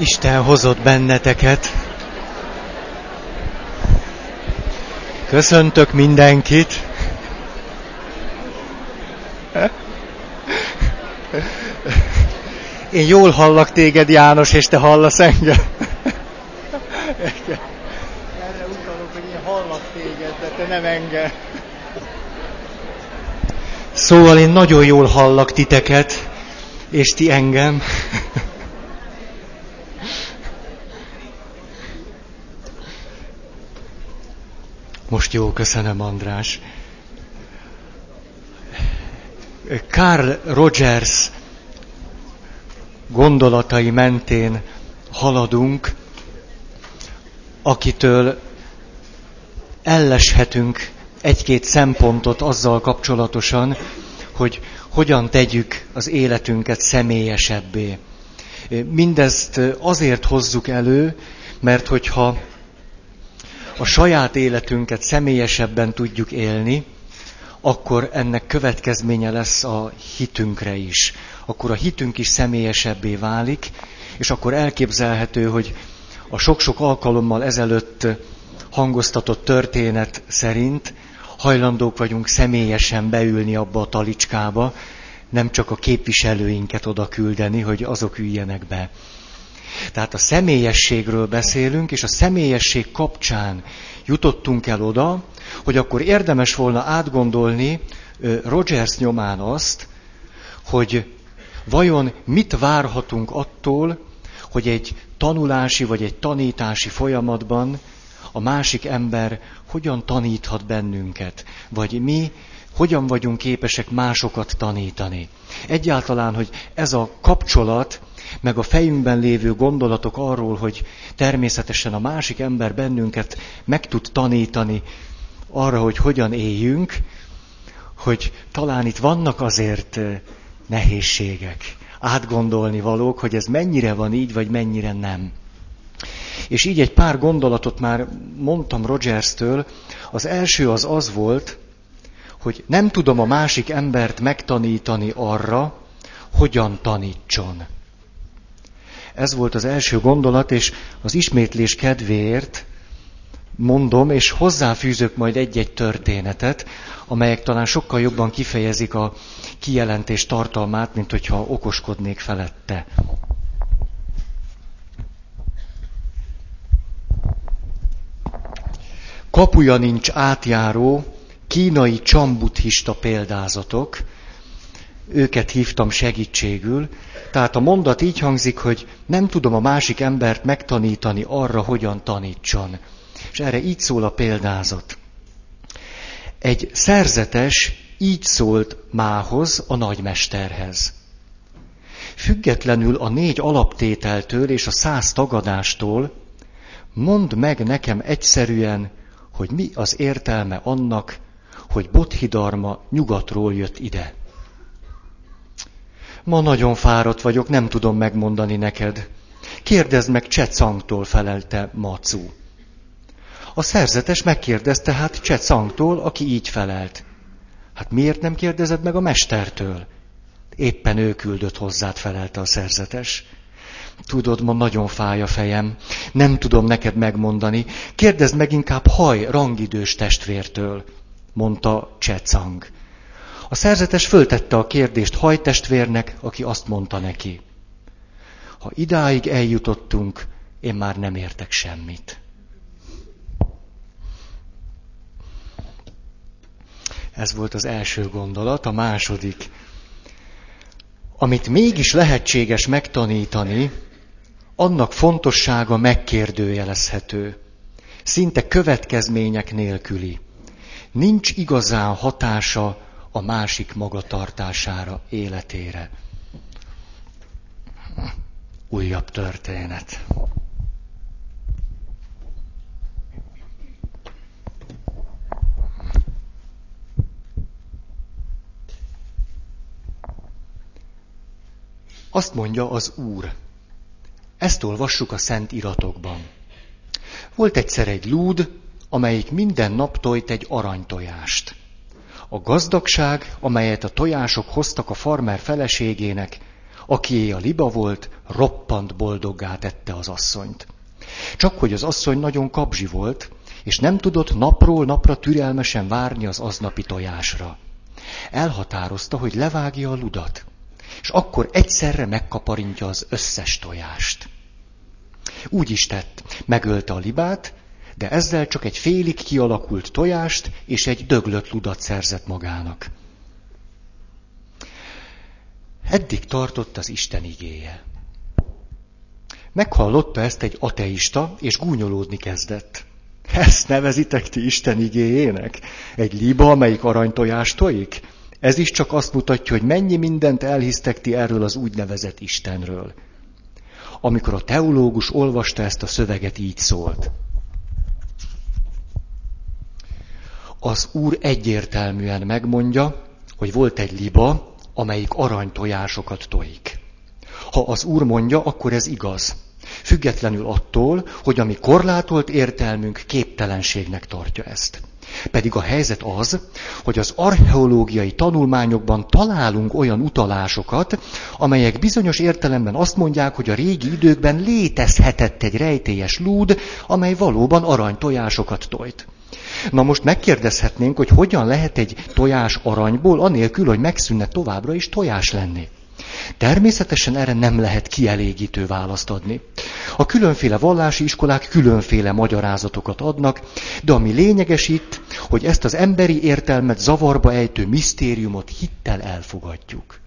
Isten hozott benneteket. Köszöntök mindenkit. Én jól hallak téged, János, és te hallasz engem. Erre utalok, hogy én hallak téged, de te nem engem. Szóval én nagyon jól hallak titeket, és ti engem. Most jó, köszönöm András. Carl Rogers gondolatai mentén haladunk, akitől elleshetünk egy-két szempontot azzal kapcsolatosan, hogy hogyan tegyük az életünket személyesebbé. Mindezt azért hozzuk elő, mert hogyha a saját életünket személyesebben tudjuk élni, akkor ennek következménye lesz a hitünkre is. Akkor a hitünk is személyesebbé válik, és akkor elképzelhető, hogy a sok-sok alkalommal ezelőtt hangoztatott történet szerint hajlandók vagyunk személyesen beülni abba a talicskába, nem csak a képviselőinket oda küldeni, hogy azok üljenek be. Tehát a személyességről beszélünk, és a személyesség kapcsán jutottunk el oda, hogy akkor érdemes volna átgondolni Rogers nyomán azt, hogy vajon mit várhatunk attól, hogy egy tanulási vagy egy tanítási folyamatban a másik ember hogyan taníthat bennünket, vagy mi hogyan vagyunk képesek másokat tanítani. Egyáltalán, hogy ez a kapcsolat, meg a fejünkben lévő gondolatok arról, hogy természetesen a másik ember bennünket meg tud tanítani arra, hogy hogyan éljünk, hogy talán itt vannak azért nehézségek, átgondolni valók, hogy ez mennyire van így, vagy mennyire nem. És így egy pár gondolatot már mondtam Rogers-től. Az első az az volt, hogy nem tudom a másik embert megtanítani arra, hogyan tanítson. Ez volt az első gondolat, és az ismétlés kedvéért mondom, és hozzáfűzök majd egy-egy történetet, amelyek talán sokkal jobban kifejezik a kijelentés tartalmát, mint hogyha okoskodnék felette. Kapuja nincs átjáró, kínai csambuddhista példázatok, őket hívtam segítségül. Tehát a mondat így hangzik, hogy nem tudom a másik embert megtanítani arra, hogyan tanítson. És erre így szól a példázat. Egy szerzetes így szólt mához, a nagymesterhez. Függetlenül a négy alaptételtől és a száz tagadástól, mondd meg nekem egyszerűen, hogy mi az értelme annak, hogy Bodhidharma nyugatról jött ide. Ma nagyon fáradt vagyok, nem tudom megmondani neked. Kérdezd meg Csecangtól, felelte Macu. A szerzetes megkérdezte hát Csecangtól, aki így felelt. Hát miért nem kérdezed meg a mestertől? Éppen ő küldött hozzád, felelte a szerzetes. Tudod, ma nagyon fáj a fejem. Nem tudom neked megmondani. Kérdezd meg inkább haj rangidős testvértől, mondta Csecang. A szerzetes föltette a kérdést hajtestvérnek, aki azt mondta neki. Ha idáig eljutottunk, én már nem értek semmit. Ez volt az első gondolat. A második. Amit mégis lehetséges megtanítani, annak fontossága megkérdőjelezhető. Szinte következmények nélküli. Nincs igazán hatása a másik magatartására, életére. Újabb történet. Azt mondja az Úr. Ezt olvassuk a Szent Iratokban. Volt egyszer egy lúd, amelyik minden nap tojt egy aranytojást. A gazdagság, amelyet a tojások hoztak a farmer feleségének, Aki a liba volt, roppant boldoggá tette az asszonyt. Csak hogy az asszony nagyon kapzsi volt, és nem tudott napról napra türelmesen várni az aznapi tojásra. Elhatározta, hogy levágja a ludat, és akkor egyszerre megkaparintja az összes tojást. Úgy is tett, megölte a libát, de ezzel csak egy félig kialakult tojást és egy döglött ludat szerzett magának. Eddig tartott az Isten igéje. Meghallotta ezt egy ateista, és gúnyolódni kezdett. Ezt nevezitek ti Isten igéjének? Egy liba, amelyik aranytojást tojik? Ez is csak azt mutatja, hogy mennyi mindent elhisztek ti erről az úgynevezett Istenről. Amikor a teológus olvasta ezt a szöveget, így szólt. Az Úr egyértelműen megmondja, hogy volt egy liba, amelyik aranytojásokat tojik. Ha az Úr mondja, akkor ez igaz. Függetlenül attól, hogy a mi korlátolt értelmünk képtelenségnek tartja ezt. Pedig a helyzet az, hogy az archeológiai tanulmányokban találunk olyan utalásokat, amelyek bizonyos értelemben azt mondják, hogy a régi időkben létezhetett egy rejtélyes lúd, amely valóban aranytojásokat tojt. Na most megkérdezhetnénk, hogy hogyan lehet egy tojás aranyból, anélkül, hogy megszűnne továbbra is tojás lenni. Természetesen erre nem lehet kielégítő választ adni. A különféle vallási iskolák különféle magyarázatokat adnak, de ami lényeges itt, hogy ezt az emberi értelmet zavarba ejtő misztériumot hittel elfogadjuk.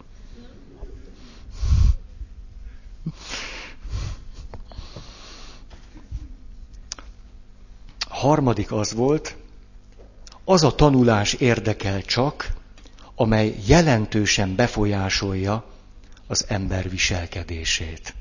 Harmadik az volt, az a tanulás érdekel csak, amely jelentősen befolyásolja az ember viselkedését.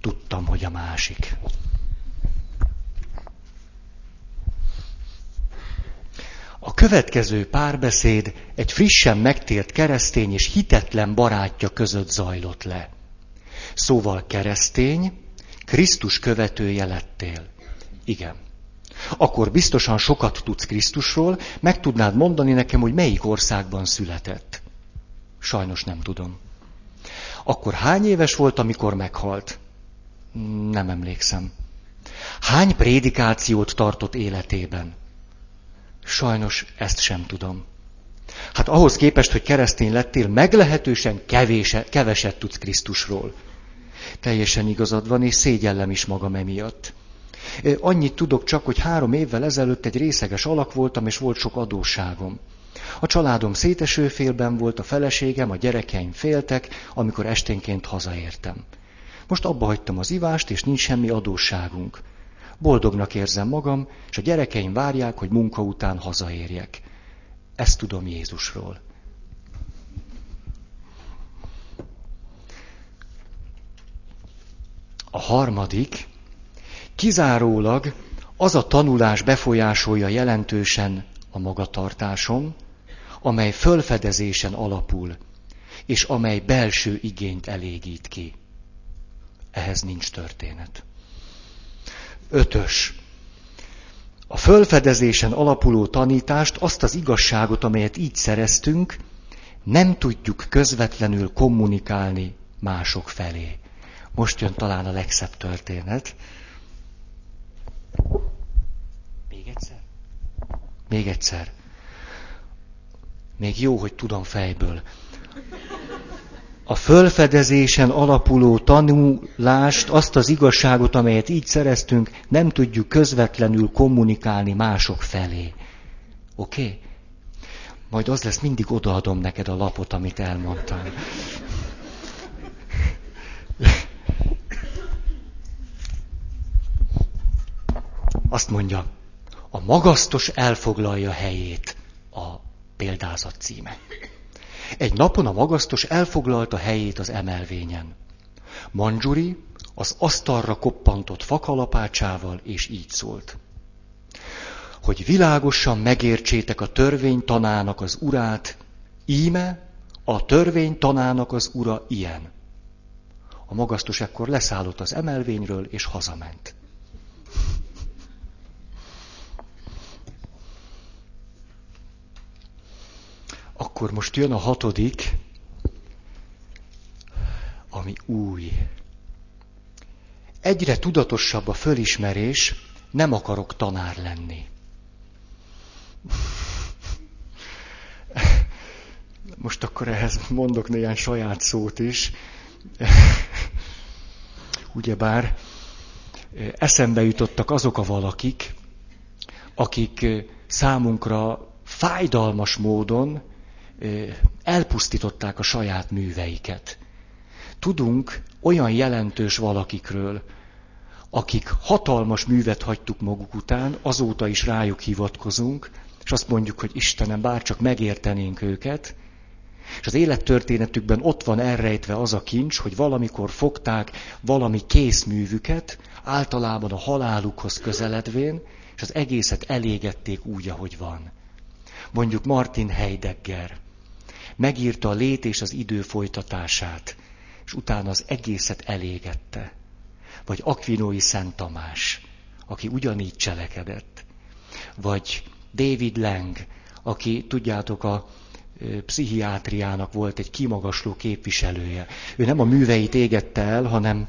Tudtam, hogy a másik. Következő párbeszéd egy frissen megtért keresztény és hitetlen barátja között zajlott le. Szóval keresztény, Krisztus követője lettél. Igen. Akkor biztosan sokat tudsz Krisztusról, meg tudnád mondani nekem, hogy melyik országban született. Sajnos nem tudom. Akkor hány éves volt, amikor meghalt? Nem emlékszem. Hány prédikációt tartott életében? Sajnos ezt sem tudom. Hát ahhoz képest, hogy keresztény lettél, meglehetősen kevése, keveset tudsz Krisztusról. Teljesen igazad van, és szégyellem is magam emiatt. Annyit tudok csak, hogy három évvel ezelőtt egy részeges alak voltam, és volt sok adósságom. A családom szétesőfélben volt, a feleségem, a gyerekeim féltek, amikor esténként hazaértem. Most abba hagytam az ivást, és nincs semmi adósságunk. Boldognak érzem magam, és a gyerekeim várják, hogy munka után hazaérjek. Ezt tudom Jézusról. A harmadik, kizárólag az a tanulás befolyásolja jelentősen a magatartásom, amely fölfedezésen alapul, és amely belső igényt elégít ki. Ehhez nincs történet. Ötös. A fölfedezésen alapuló tanítást, azt az igazságot, amelyet így szereztünk, nem tudjuk közvetlenül kommunikálni mások felé. Most jön talán a legszebb történet. Még egyszer? Még egyszer. Még jó, hogy tudom fejből. A fölfedezésen alapuló tanulást, azt az igazságot, amelyet így szereztünk, nem tudjuk közvetlenül kommunikálni mások felé. Oké? Okay? Majd az lesz, mindig odaadom neked a lapot, amit elmondtam. Azt mondja, a magasztos elfoglalja helyét a példázat címe. Egy napon a magasztos elfoglalta helyét az emelvényen. Manjuri az asztalra koppantott fakalapácsával, és így szólt. Hogy világosan megértsétek a törvény tanának az urát, íme a törvény tanának az ura ilyen. A magasztos ekkor leszállott az emelvényről, és hazament. Akkor most jön a hatodik, ami új. Egyre tudatosabb a fölismerés, nem akarok tanár lenni. Most akkor ehhez mondok néhány saját szót is. Ugyebár eszembe jutottak azok a valakik, akik számunkra fájdalmas módon elpusztították a saját műveiket. Tudunk olyan jelentős valakikről, akik hatalmas művet hagytuk maguk után, azóta is rájuk hivatkozunk, és azt mondjuk, hogy Istenem, bárcsak megértenénk őket, és az élettörténetükben ott van elrejtve az a kincs, hogy valamikor fogták valami készművüket, általában a halálukhoz közeledvén, és az egészet elégették úgy, ahogy van. Mondjuk Martin Heidegger megírta a lét és az idő folytatását, és utána az egészet elégette. Vagy Akvinói Szent Tamás, aki ugyanígy cselekedett. Vagy David Lang, aki, tudjátok, a pszichiátriának volt egy kimagasló képviselője. Ő nem a műveit égette el, hanem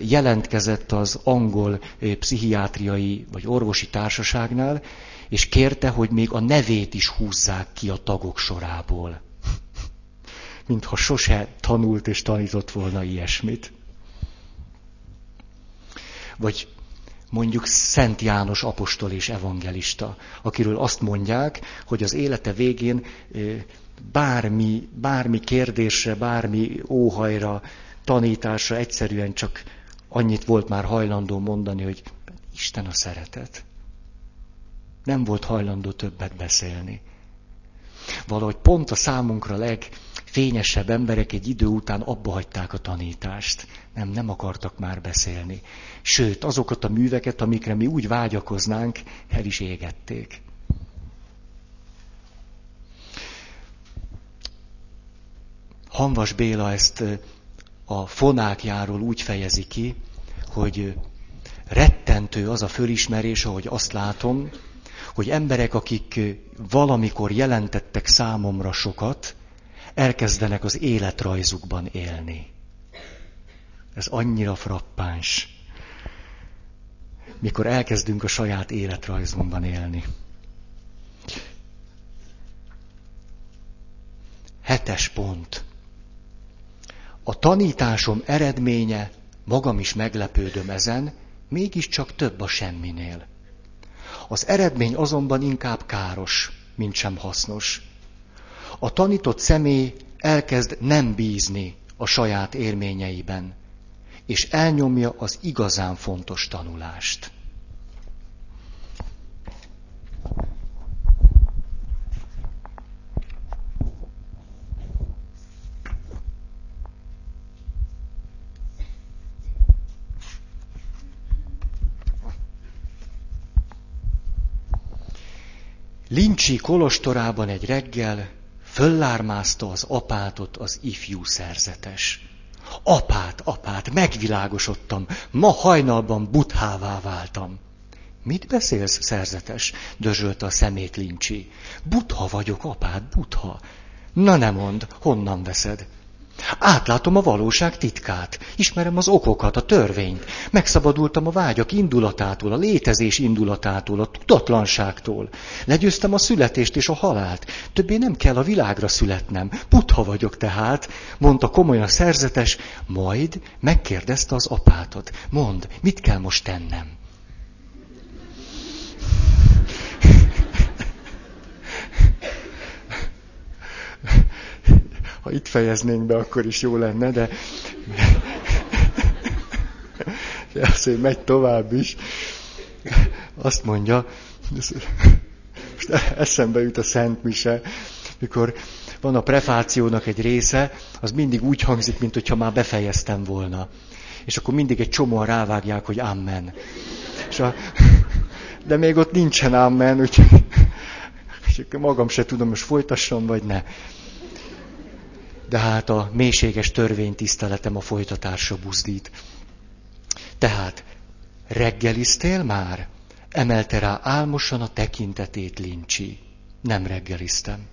jelentkezett az angol pszichiátriai vagy orvosi társaságnál, és kérte, hogy még a nevét is húzzák ki a tagok sorából. Mintha sose tanult és tanított volna ilyesmit. Vagy mondjuk Szent János apostol és evangelista, akiről azt mondják, hogy az élete végén bármi, bármi kérdésre, bármi óhajra, tanításra egyszerűen csak annyit volt már hajlandó mondani, hogy Isten a szeretet. Nem volt hajlandó többet beszélni. Valahogy pont a számunkra legfényesebb emberek egy idő után abba hagyták a tanítást. Nem, nem akartak már beszélni. Sőt, azokat a műveket, amikre mi úgy vágyakoznánk, el is égették. Hanvas Béla ezt a fonákjáról úgy fejezi ki, hogy rettentő az a fölismerés, ahogy azt látom, hogy emberek, akik valamikor jelentettek számomra sokat, elkezdenek az életrajzukban élni. Ez annyira frappáns, mikor elkezdünk a saját életrajzunkban élni. Hetes pont. A tanításom eredménye, magam is meglepődöm ezen, mégiscsak több a semminél. Az eredmény azonban inkább káros, mint sem hasznos. A tanított személy elkezd nem bízni a saját élményeiben, és elnyomja az igazán fontos tanulást. Lincsi kolostorában egy reggel föllármázta az apátot az ifjú szerzetes. Apát, apát, megvilágosodtam, ma hajnalban buthává váltam. Mit beszélsz, szerzetes? dözsölte a szemét Lincsi. Butha vagyok, apát, butha. Na ne mond, honnan veszed? Átlátom a valóság titkát, ismerem az okokat, a törvényt, megszabadultam a vágyak indulatától, a létezés indulatától, a tudatlanságtól. Legyőztem a születést és a halált. Többé nem kell a világra születnem. Butha vagyok tehát, mondta komolyan szerzetes, majd megkérdezte az apátot. Mond, mit kell most tennem? Ha itt fejeznénk be, akkor is jó lenne, de, azért megy tovább is. Azt mondja, most eszembe jut a Szent Mise, mikor van a prefációnak egy része, az mindig úgy hangzik, mint hogyha már befejeztem volna. És akkor mindig egy csomóan rávágják, hogy amen. És a, de még ott nincsen amen, úgyhogy magam se tudom, most folytassam, vagy ne. De hát a mélységes törvénytiszteletem a folytatásra buzdít. Tehát reggeliztél már? Emelte rá álmosan a tekintetét Lincsi. Nem reggeliztem.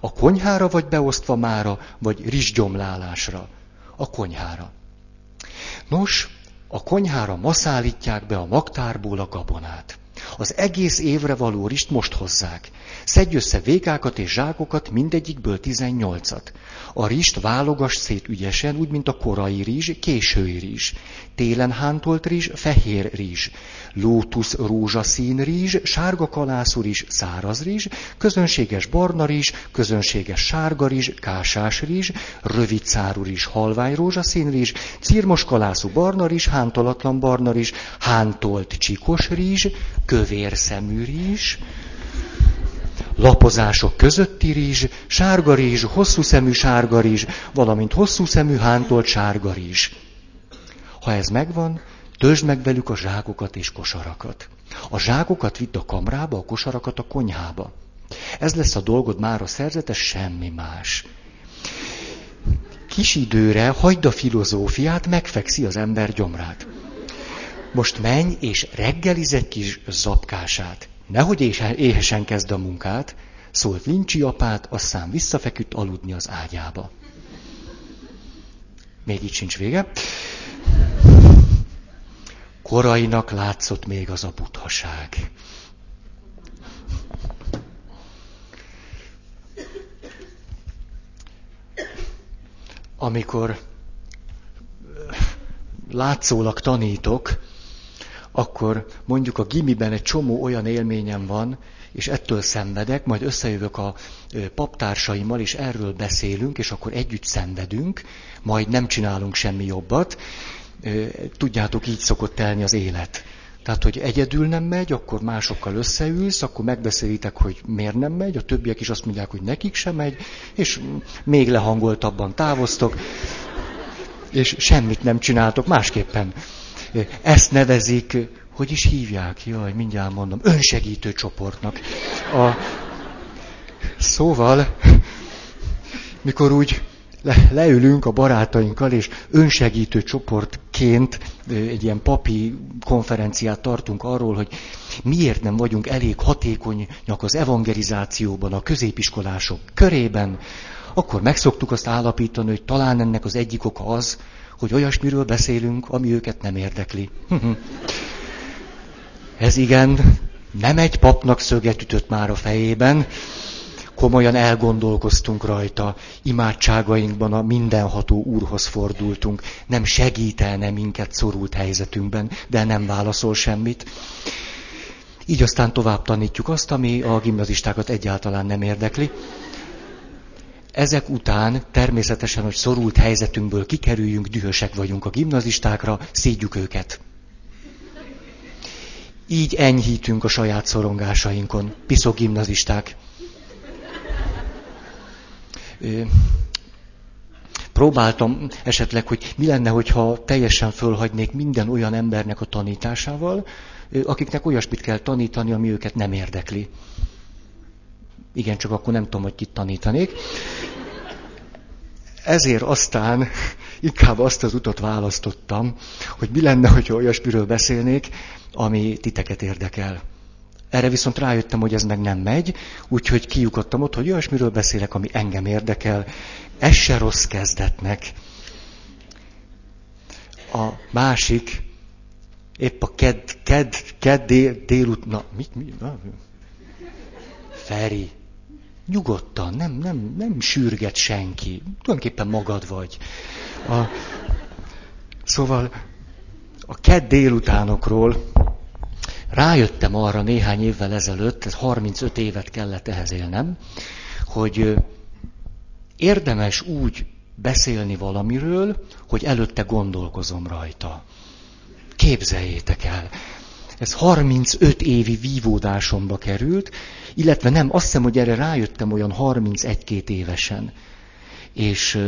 A konyhára vagy beosztva mára, vagy rizsgyomlálásra? A konyhára. Nos, a konyhára ma szállítják be a magtárból a gabonát. Az egész évre való rist most hozzák. Szedj össze vékákat és zsákokat, mindegyikből tizennyolcat. A rist válogass szét ügyesen, úgy, mint a korai rizs, késői rizs. Télen hántolt rizs, fehér rizs. Lótusz rózsaszín rizs, sárga kalászú rizs, száraz rizs, közönséges barna rizs, közönséges sárga rizs, kásás rizs, rövid szárú rizs, halvány rózsaszín rizs, cirmos kalászú barna rizs, hántolatlan barna rizs, hántolt csikos rizs, kövér szemű rizs, lapozások közötti rizs, sárga rizs, hosszú szemű sárga rizs, valamint hosszú szemű hántolt sárga rizs. Ha ez megvan, töltsd meg velük a zsákokat és kosarakat. A zsákokat vidd a kamrába, a kosarakat a konyhába. Ez lesz a dolgod már a szerzetes, semmi más. Kis időre hagyd a filozófiát, megfekszi az ember gyomrát. Most menj és reggeliz egy kis zapkását. Nehogy éhesen kezd a munkát, szólt Lincsi apát, aztán visszafeküdt aludni az ágyába. Még így sincs vége. Korainak látszott még az a buthaság. Amikor látszólag tanítok, akkor mondjuk a gimiben egy csomó olyan élményem van, és ettől szenvedek, majd összejövök a paptársaimmal, és erről beszélünk, és akkor együtt szenvedünk, majd nem csinálunk semmi jobbat. Tudjátok, így szokott telni az élet. Tehát, hogy egyedül nem megy, akkor másokkal összeülsz, akkor megbeszélitek, hogy miért nem megy, a többiek is azt mondják, hogy nekik sem megy, és még lehangoltabban távoztok, és semmit nem csináltok másképpen. Ezt nevezik, hogy is hívják? Jaj, mindjárt mondom, önsegítő csoportnak. A... Szóval, mikor úgy le, leülünk a barátainkkal, és önsegítő csoportként egy ilyen papi konferenciát tartunk arról, hogy miért nem vagyunk elég hatékonyak az evangelizációban, a középiskolások körében, akkor megszoktuk azt állapítani, hogy talán ennek az egyik oka az, hogy olyasmiről beszélünk, ami őket nem érdekli. Ez igen, nem egy papnak szöget ütött már a fejében, komolyan elgondolkoztunk rajta, imádságainkban a mindenható úrhoz fordultunk, nem segítelne minket szorult helyzetünkben, de nem válaszol semmit. Így aztán tovább tanítjuk azt, ami a gimnazistákat egyáltalán nem érdekli. Ezek után természetesen, hogy szorult helyzetünkből kikerüljünk, dühösek vagyunk a gimnazistákra, szídjuk őket. Így enyhítünk a saját szorongásainkon. Piszok gimnazisták. Próbáltam esetleg, hogy mi lenne, hogyha teljesen fölhagynék minden olyan embernek a tanításával, akiknek olyasmit kell tanítani, ami őket nem érdekli. Igen, csak akkor nem tudom, hogy kit tanítanék. Ezért aztán inkább azt az utat választottam, hogy mi lenne, hogyha olyasmiről beszélnék, ami titeket érdekel. Erre viszont rájöttem, hogy ez meg nem megy, úgyhogy kiukadtam ott, hogy olyasmiről beszélek, ami engem érdekel. Ez se rossz kezdetnek. A másik, épp a ked, ked, ked dél, délut, na, mit, mit, na, Feri, nyugodtan, nem, nem, nem sürget senki, tulajdonképpen magad vagy. A, szóval a kedd délutánokról rájöttem arra néhány évvel ezelőtt, ez 35 évet kellett ehhez élnem, hogy érdemes úgy beszélni valamiről, hogy előtte gondolkozom rajta. Képzeljétek el, ez 35 évi vívódásomba került, illetve nem, azt hiszem, hogy erre rájöttem olyan 31-2 évesen. És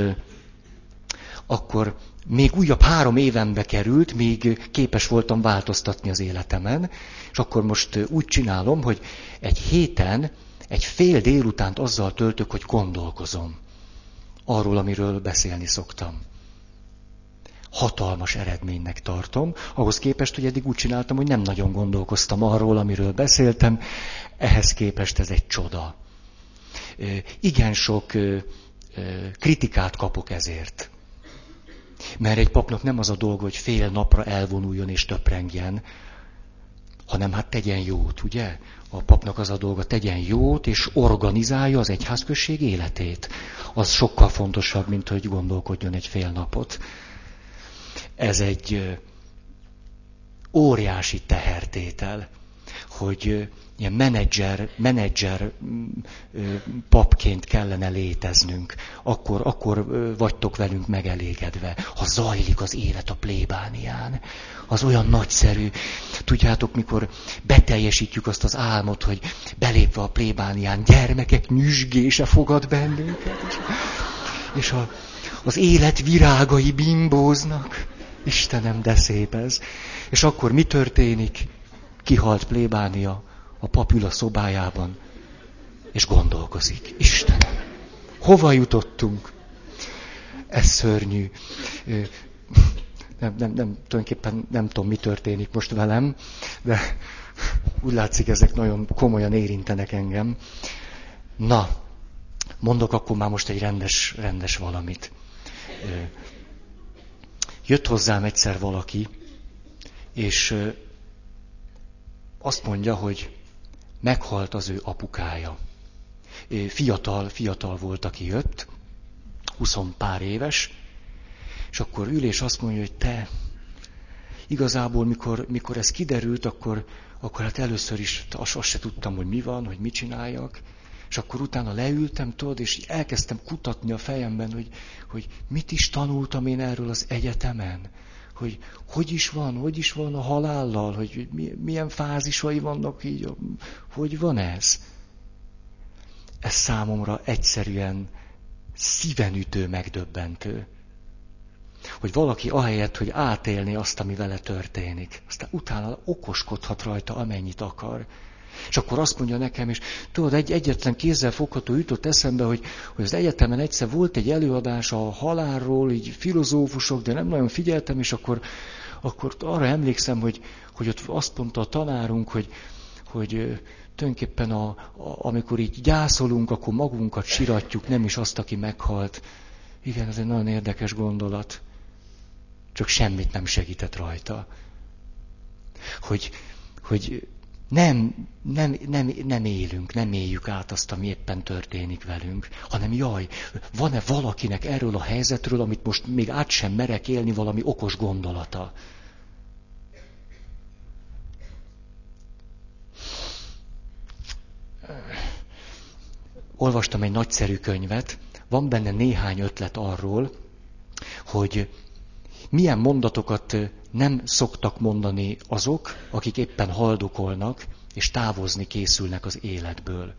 akkor még újabb három évembe került, még képes voltam változtatni az életemen, és akkor most úgy csinálom, hogy egy héten, egy fél délutánt azzal töltök, hogy gondolkozom. arról, amiről beszélni szoktam. Hatalmas eredménynek tartom, ahhoz képest, hogy eddig úgy csináltam, hogy nem nagyon gondolkoztam arról, amiről beszéltem, ehhez képest ez egy csoda. Igen sok kritikát kapok ezért. Mert egy papnak nem az a dolga, hogy fél napra elvonuljon és töprengjen, hanem hát tegyen jót, ugye? A papnak az a dolga, tegyen jót, és organizálja az egyházközség életét. Az sokkal fontosabb, mint hogy gondolkodjon egy fél napot. Ez egy óriási tehertétel, hogy ilyen menedzser, menedzser papként kellene léteznünk, akkor, akkor vagytok velünk megelégedve, ha zajlik az élet a plébánián. Az olyan nagyszerű. Tudjátok, mikor beteljesítjük azt az álmot, hogy belépve a plébánián gyermekek nyüzsgése fogad bennünket, és, és a, az élet virágai bimbóznak. Istenem, de szép ez. És akkor mi történik? Kihalt plébánia, a pap ül a szobájában, és gondolkozik. Istenem, hova jutottunk? Ez szörnyű. Nem, nem, nem, tulajdonképpen nem tudom, mi történik most velem, de úgy látszik, ezek nagyon komolyan érintenek engem. Na, mondok akkor már most egy rendes, rendes valamit. Jött hozzám egyszer valaki, és azt mondja, hogy meghalt az ő apukája. Fiatal, fiatal volt, aki jött, huszon pár éves, és akkor ül és azt mondja, hogy te, igazából mikor, mikor ez kiderült, akkor, akkor hát először is azt, azt se tudtam, hogy mi van, hogy mit csináljak, és akkor utána leültem, tudod, és elkezdtem kutatni a fejemben, hogy, hogy mit is tanultam én erről az egyetemen hogy hogy is van, hogy is van a halállal, hogy milyen fázisai vannak így, hogy van ez. Ez számomra egyszerűen szívenütő, megdöbbentő. Hogy valaki ahelyett, hogy átélni azt, ami vele történik, aztán utána okoskodhat rajta, amennyit akar. És akkor azt mondja nekem, és tudod, egy egyetlen kézzel fogható jutott eszembe, hogy, hogy az egyetemen egyszer volt egy előadás a halálról, így filozófusok, de nem nagyon figyeltem, és akkor, akkor arra emlékszem, hogy, hogy ott azt mondta a tanárunk, hogy, hogy tulajdonképpen a, a, amikor így gyászolunk, akkor magunkat siratjuk, nem is azt, aki meghalt. Igen, ez egy nagyon érdekes gondolat. Csak semmit nem segített rajta. Hogy, hogy nem, nem, nem, nem élünk, nem éljük át azt, ami éppen történik velünk, hanem jaj, van-e valakinek erről a helyzetről, amit most még át sem merek élni, valami okos gondolata. Olvastam egy nagyszerű könyvet, van benne néhány ötlet arról, hogy milyen mondatokat nem szoktak mondani azok, akik éppen haldokolnak, és távozni készülnek az életből.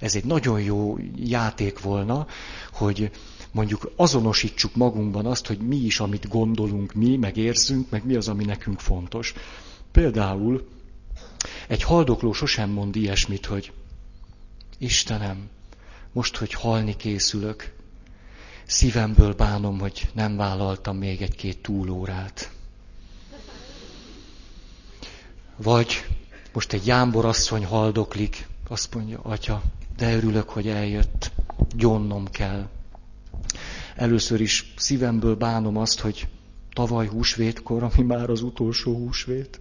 Ez egy nagyon jó játék volna, hogy mondjuk azonosítsuk magunkban azt, hogy mi is, amit gondolunk mi, meg érzünk, meg mi az, ami nekünk fontos. Például egy haldokló sosem mond ilyesmit, hogy Istenem, most, hogy halni készülök, szívemből bánom, hogy nem vállaltam még egy-két túlórát. Vagy most egy jámborasszony haldoklik, azt mondja, atya, de örülök, hogy eljött, gyonnom kell. Először is szívemből bánom azt, hogy tavaly húsvétkor, ami már az utolsó húsvét,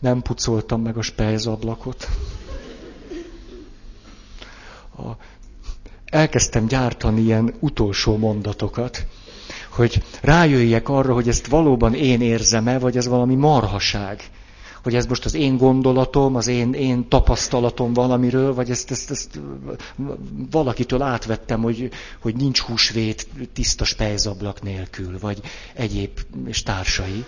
nem pucoltam meg a spejzablakot. A, elkezdtem gyártani ilyen utolsó mondatokat, hogy rájöjjek arra, hogy ezt valóban én érzem-e, vagy ez valami marhaság. Hogy ez most az én gondolatom, az én, én tapasztalatom valamiről, vagy ezt, ezt, ezt valakitől átvettem, hogy, hogy nincs húsvét tiszta spejzablak nélkül, vagy egyéb és társai.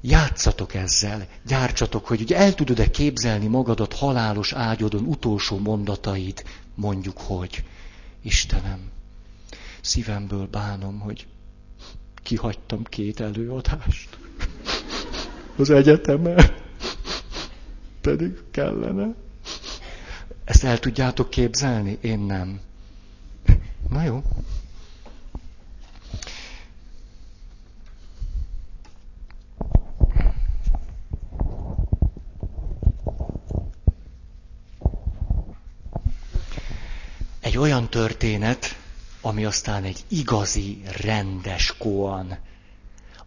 Játszatok ezzel, gyártsatok, hogy ugye el tudod-e képzelni magadat halálos ágyodon utolsó mondataid, mondjuk hogy. Istenem, szívemből bánom, hogy kihagytam két előadást az egyetemen, pedig kellene. Ezt el tudjátok képzelni? Én nem. Na jó. Egy olyan történet, ami aztán egy igazi, rendes koan,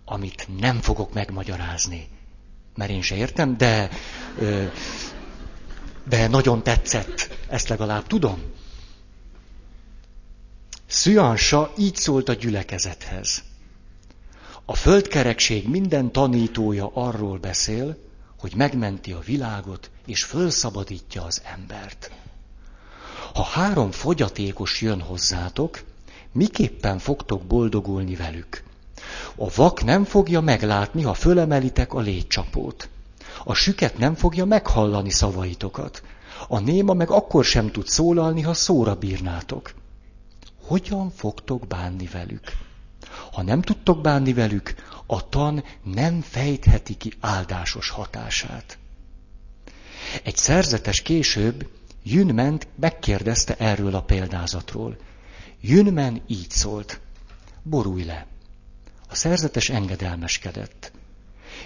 amit nem fogok megmagyarázni. Mert én se értem, de, de nagyon tetszett. Ezt legalább tudom. Szüansa így szólt a gyülekezethez. A földkerekség minden tanítója arról beszél, hogy megmenti a világot, és fölszabadítja az embert. Ha három fogyatékos jön hozzátok, miképpen fogtok boldogulni velük? A vak nem fogja meglátni, ha fölemelitek a légycsapót. A süket nem fogja meghallani szavaitokat. A néma meg akkor sem tud szólalni, ha szóra bírnátok. Hogyan fogtok bánni velük? Ha nem tudtok bánni velük, a tan nem fejtheti ki áldásos hatását. Egy szerzetes később Jünment megkérdezte erről a példázatról. Jünmen így szólt. Borulj le. A szerzetes engedelmeskedett.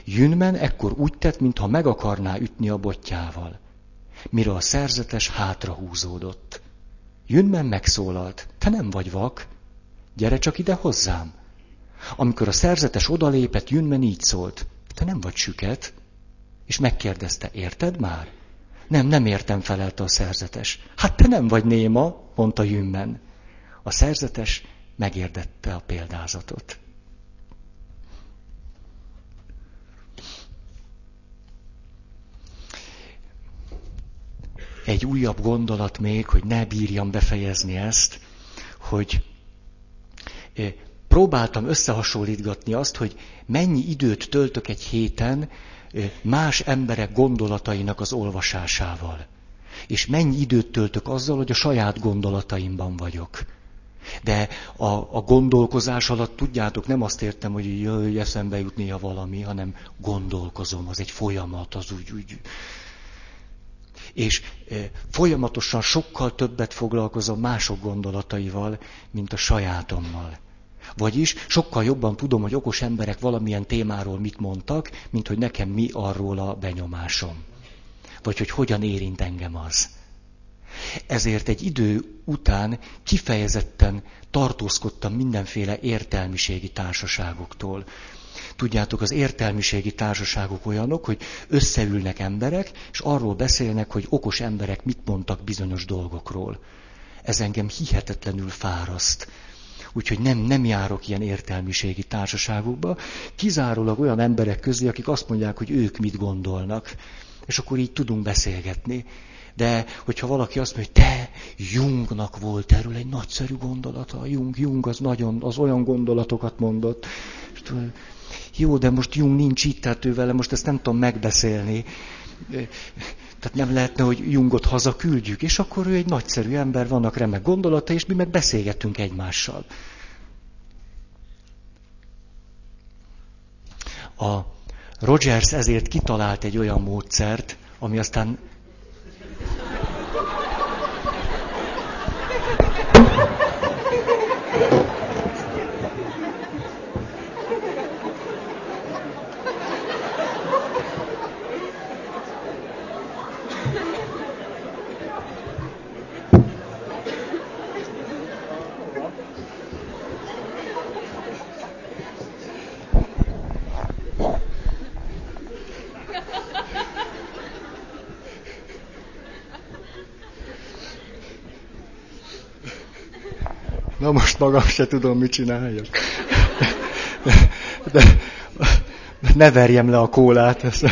Jünmen ekkor úgy tett, mintha meg akarná ütni a botjával. Mire a szerzetes hátra húzódott. Jünmen megszólalt. Te nem vagy vak. Gyere csak ide hozzám. Amikor a szerzetes odalépett, Jünmen így szólt. Te nem vagy süket. És megkérdezte, érted már? Nem, nem értem, felelte a szerzetes. Hát te nem vagy néma, mondta Jünmen. A szerzetes megérdette a példázatot. Egy újabb gondolat még, hogy ne bírjam befejezni ezt, hogy eh, próbáltam összehasonlítgatni azt, hogy mennyi időt töltök egy héten más emberek gondolatainak az olvasásával. És mennyi időt töltök azzal, hogy a saját gondolataimban vagyok. De a, a gondolkozás alatt, tudjátok, nem azt értem, hogy jöjj, eszembe jut néha valami, hanem gondolkozom, az egy folyamat, az úgy, úgy. És e, folyamatosan sokkal többet foglalkozom mások gondolataival, mint a sajátommal. Vagyis sokkal jobban tudom, hogy okos emberek valamilyen témáról mit mondtak, mint hogy nekem mi arról a benyomásom. Vagy hogy hogyan érint engem az. Ezért egy idő után kifejezetten tartózkodtam mindenféle értelmiségi társaságoktól. Tudjátok, az értelmiségi társaságok olyanok, hogy összeülnek emberek, és arról beszélnek, hogy okos emberek mit mondtak bizonyos dolgokról. Ez engem hihetetlenül fáraszt úgyhogy nem, nem járok ilyen értelmiségi társaságokba, kizárólag olyan emberek közé, akik azt mondják, hogy ők mit gondolnak, és akkor így tudunk beszélgetni. De hogyha valaki azt mondja, hogy te Jungnak volt erről egy nagyszerű gondolata, Jung, Jung az nagyon, az olyan gondolatokat mondott. És jó, de most Jung nincs itt, tehát ő vele most ezt nem tudom megbeszélni. Tehát nem lehetne, hogy Jungot hazaküldjük, és akkor ő egy nagyszerű ember, vannak remek gondolata, és mi meg beszélgetünk egymással. A Rogers ezért kitalált egy olyan módszert, ami aztán Na most magam se tudom, mit csináljak. De, de, de ne verjem le a kólát. Ezt.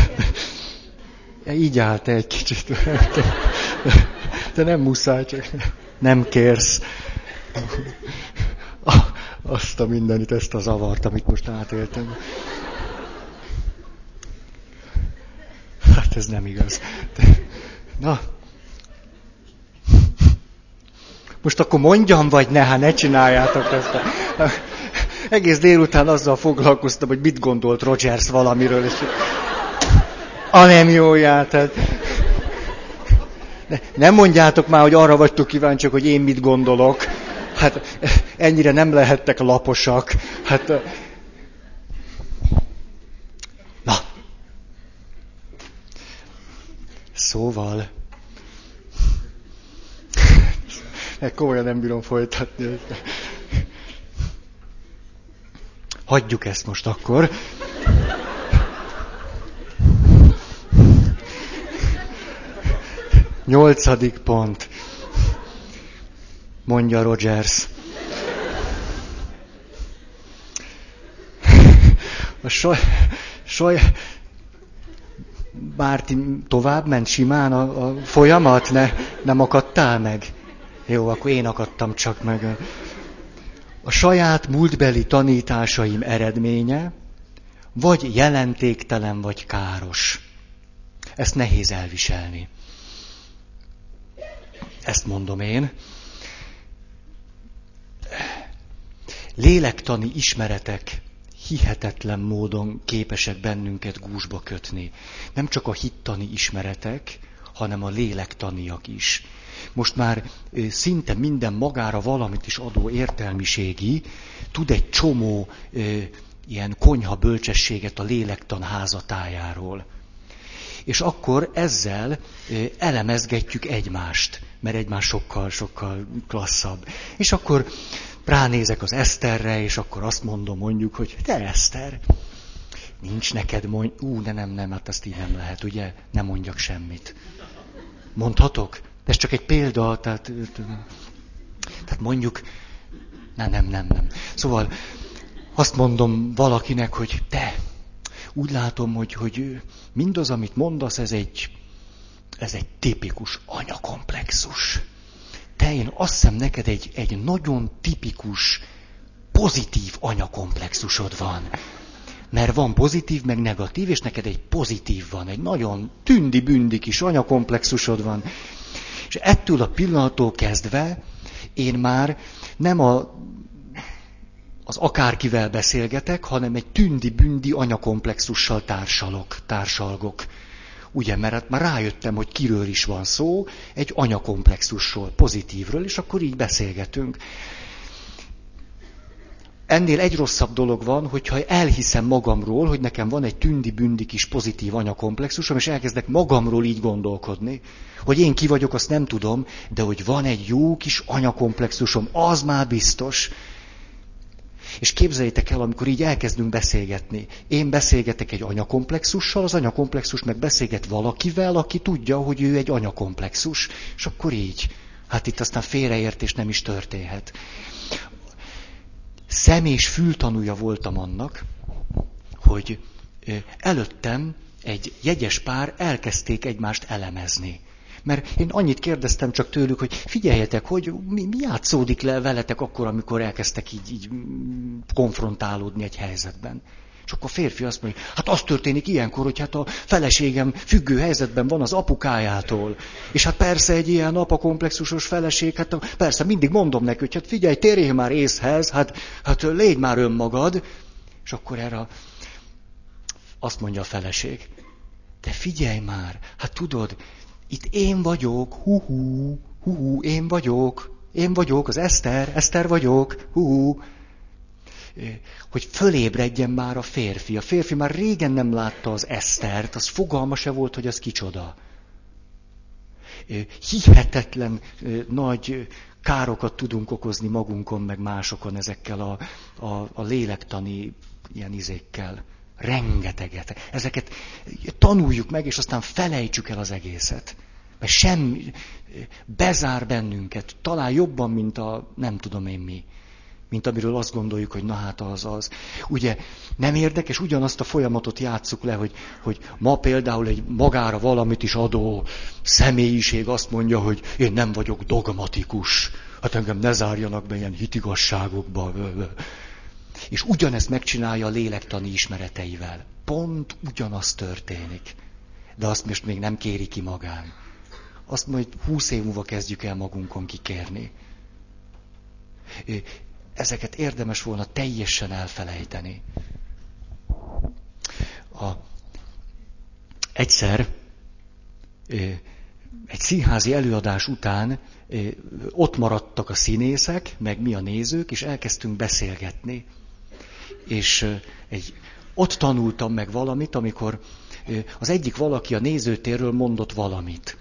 Így állt egy kicsit. De nem muszáj, csak nem kérsz. Azt a mindenit, ezt a zavart, amit most átéltem. Hát ez nem igaz. Na, most akkor mondjam, vagy ne, hát ne csináljátok ezt. Egész délután azzal foglalkoztam, hogy mit gondolt Rogers valamiről, és a nem jóját. Tehát... Nem mondjátok már, hogy arra vagytok kíváncsiak, hogy én mit gondolok. Hát ennyire nem lehettek laposak. Hát... Na. Szóval... Komolyan nem bírom folytatni. Hagyjuk ezt most akkor. Nyolcadik pont, mondja Rogers. A saj, saj, Bárti tovább ment simán a, a folyamat, ne, nem akadtál meg? Jó, akkor én akadtam csak meg. A saját múltbeli tanításaim eredménye, vagy jelentéktelen, vagy káros. Ezt nehéz elviselni. Ezt mondom én. Lélektani ismeretek hihetetlen módon képesek bennünket gúzsba kötni. Nem csak a hittani ismeretek, hanem a lélektaniak is. Most már szinte minden magára valamit is adó értelmiségi tud egy csomó ilyen konyha bölcsességet a lélektan házatájáról. És akkor ezzel elemezgetjük egymást, mert egymás sokkal, sokkal klasszabb. És akkor ránézek az Eszterre, és akkor azt mondom mondjuk, hogy te Eszter, nincs neked mondj, ú, de nem, nem, hát azt így nem lehet, ugye? Nem mondjak semmit. Mondhatok? Ez csak egy példa, tehát, tehát mondjuk, nem, nem, nem, nem. Szóval azt mondom valakinek, hogy te, úgy látom, hogy, hogy mindaz, amit mondasz, ez egy, ez egy tipikus anyakomplexus. Te, én azt hiszem, neked egy, egy nagyon tipikus, pozitív anyakomplexusod van. Mert van pozitív, meg negatív, és neked egy pozitív van, egy nagyon tündi-bündi kis anyakomplexusod van. És ettől a pillanattól kezdve én már nem a az akárkivel beszélgetek, hanem egy tündi-bündi anyakomplexussal társalok, társalgok. Ugye, mert hát már rájöttem, hogy kiről is van szó, egy anyakomplexusról, pozitívről, és akkor így beszélgetünk. Ennél egy rosszabb dolog van, hogyha elhiszem magamról, hogy nekem van egy tündi-bündi kis pozitív anyakomplexusom, és elkezdek magamról így gondolkodni. Hogy én ki vagyok, azt nem tudom, de hogy van egy jó kis anyakomplexusom, az már biztos. És képzeljétek el, amikor így elkezdünk beszélgetni. Én beszélgetek egy anyakomplexussal, az anyakomplexus meg beszélget valakivel, aki tudja, hogy ő egy anyakomplexus. És akkor így. Hát itt aztán félreértés nem is történhet. Szem és fültanúja voltam annak, hogy előttem egy jegyes pár elkezdték egymást elemezni. Mert én annyit kérdeztem csak tőlük, hogy figyeljetek, hogy mi, mi játszódik le veletek akkor, amikor elkezdtek így, így konfrontálódni egy helyzetben. Akkor a férfi azt mondja, hát az történik ilyenkor, hogy hát a feleségem függő helyzetben van az apukájától. És hát persze egy ilyen apakomplexusos feleség, hát persze mindig mondom neki, hogy hát figyelj, térjél már észhez, hát, hát légy már önmagad. És akkor erre azt mondja a feleség, de figyelj már, hát tudod, itt én vagyok, hu-hu, hu-hu, én vagyok, én vagyok, az Eszter, Eszter vagyok, hu-hu. Hogy fölébredjen már a férfi. A férfi már régen nem látta az Esztert, az fogalma se volt, hogy az kicsoda. Hihetetlen nagy károkat tudunk okozni magunkon, meg másokon ezekkel a, a, a lélektani ilyen izékkel. Rengeteget. Ezeket tanuljuk meg, és aztán felejtsük el az egészet. Mert semmi, bezár bennünket, talán jobban, mint a nem tudom én mi. Mint amiről azt gondoljuk, hogy na hát az az. Ugye nem érdekes, ugyanazt a folyamatot játsszuk le, hogy, hogy ma például egy magára valamit is adó személyiség azt mondja, hogy én nem vagyok dogmatikus. Hát engem ne zárjanak be ilyen hitigasságokba. És ugyanezt megcsinálja a lélektani ismereteivel. Pont ugyanaz történik. De azt most még nem kéri ki magán. Azt majd húsz év múlva kezdjük el magunkon kikérni. Ezeket érdemes volna teljesen elfelejteni. A, egyszer egy színházi előadás után ott maradtak a színészek, meg mi a nézők, és elkezdtünk beszélgetni. És egy, ott tanultam meg valamit, amikor az egyik valaki a nézőtérről mondott valamit.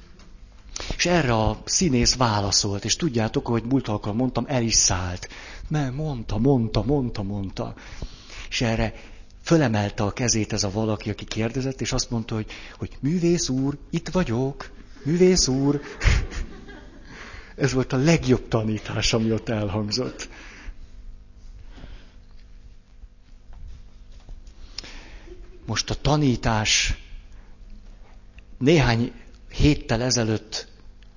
És erre a színész válaszolt, és tudjátok, hogy múlt alkalom mondtam, el is szállt. Mert mondta, mondta, mondta, mondta. És erre fölemelte a kezét ez a valaki, aki kérdezett, és azt mondta, hogy, hogy művész úr, itt vagyok, művész úr. Ez volt a legjobb tanítás, ami ott elhangzott. Most a tanítás néhány héttel ezelőtt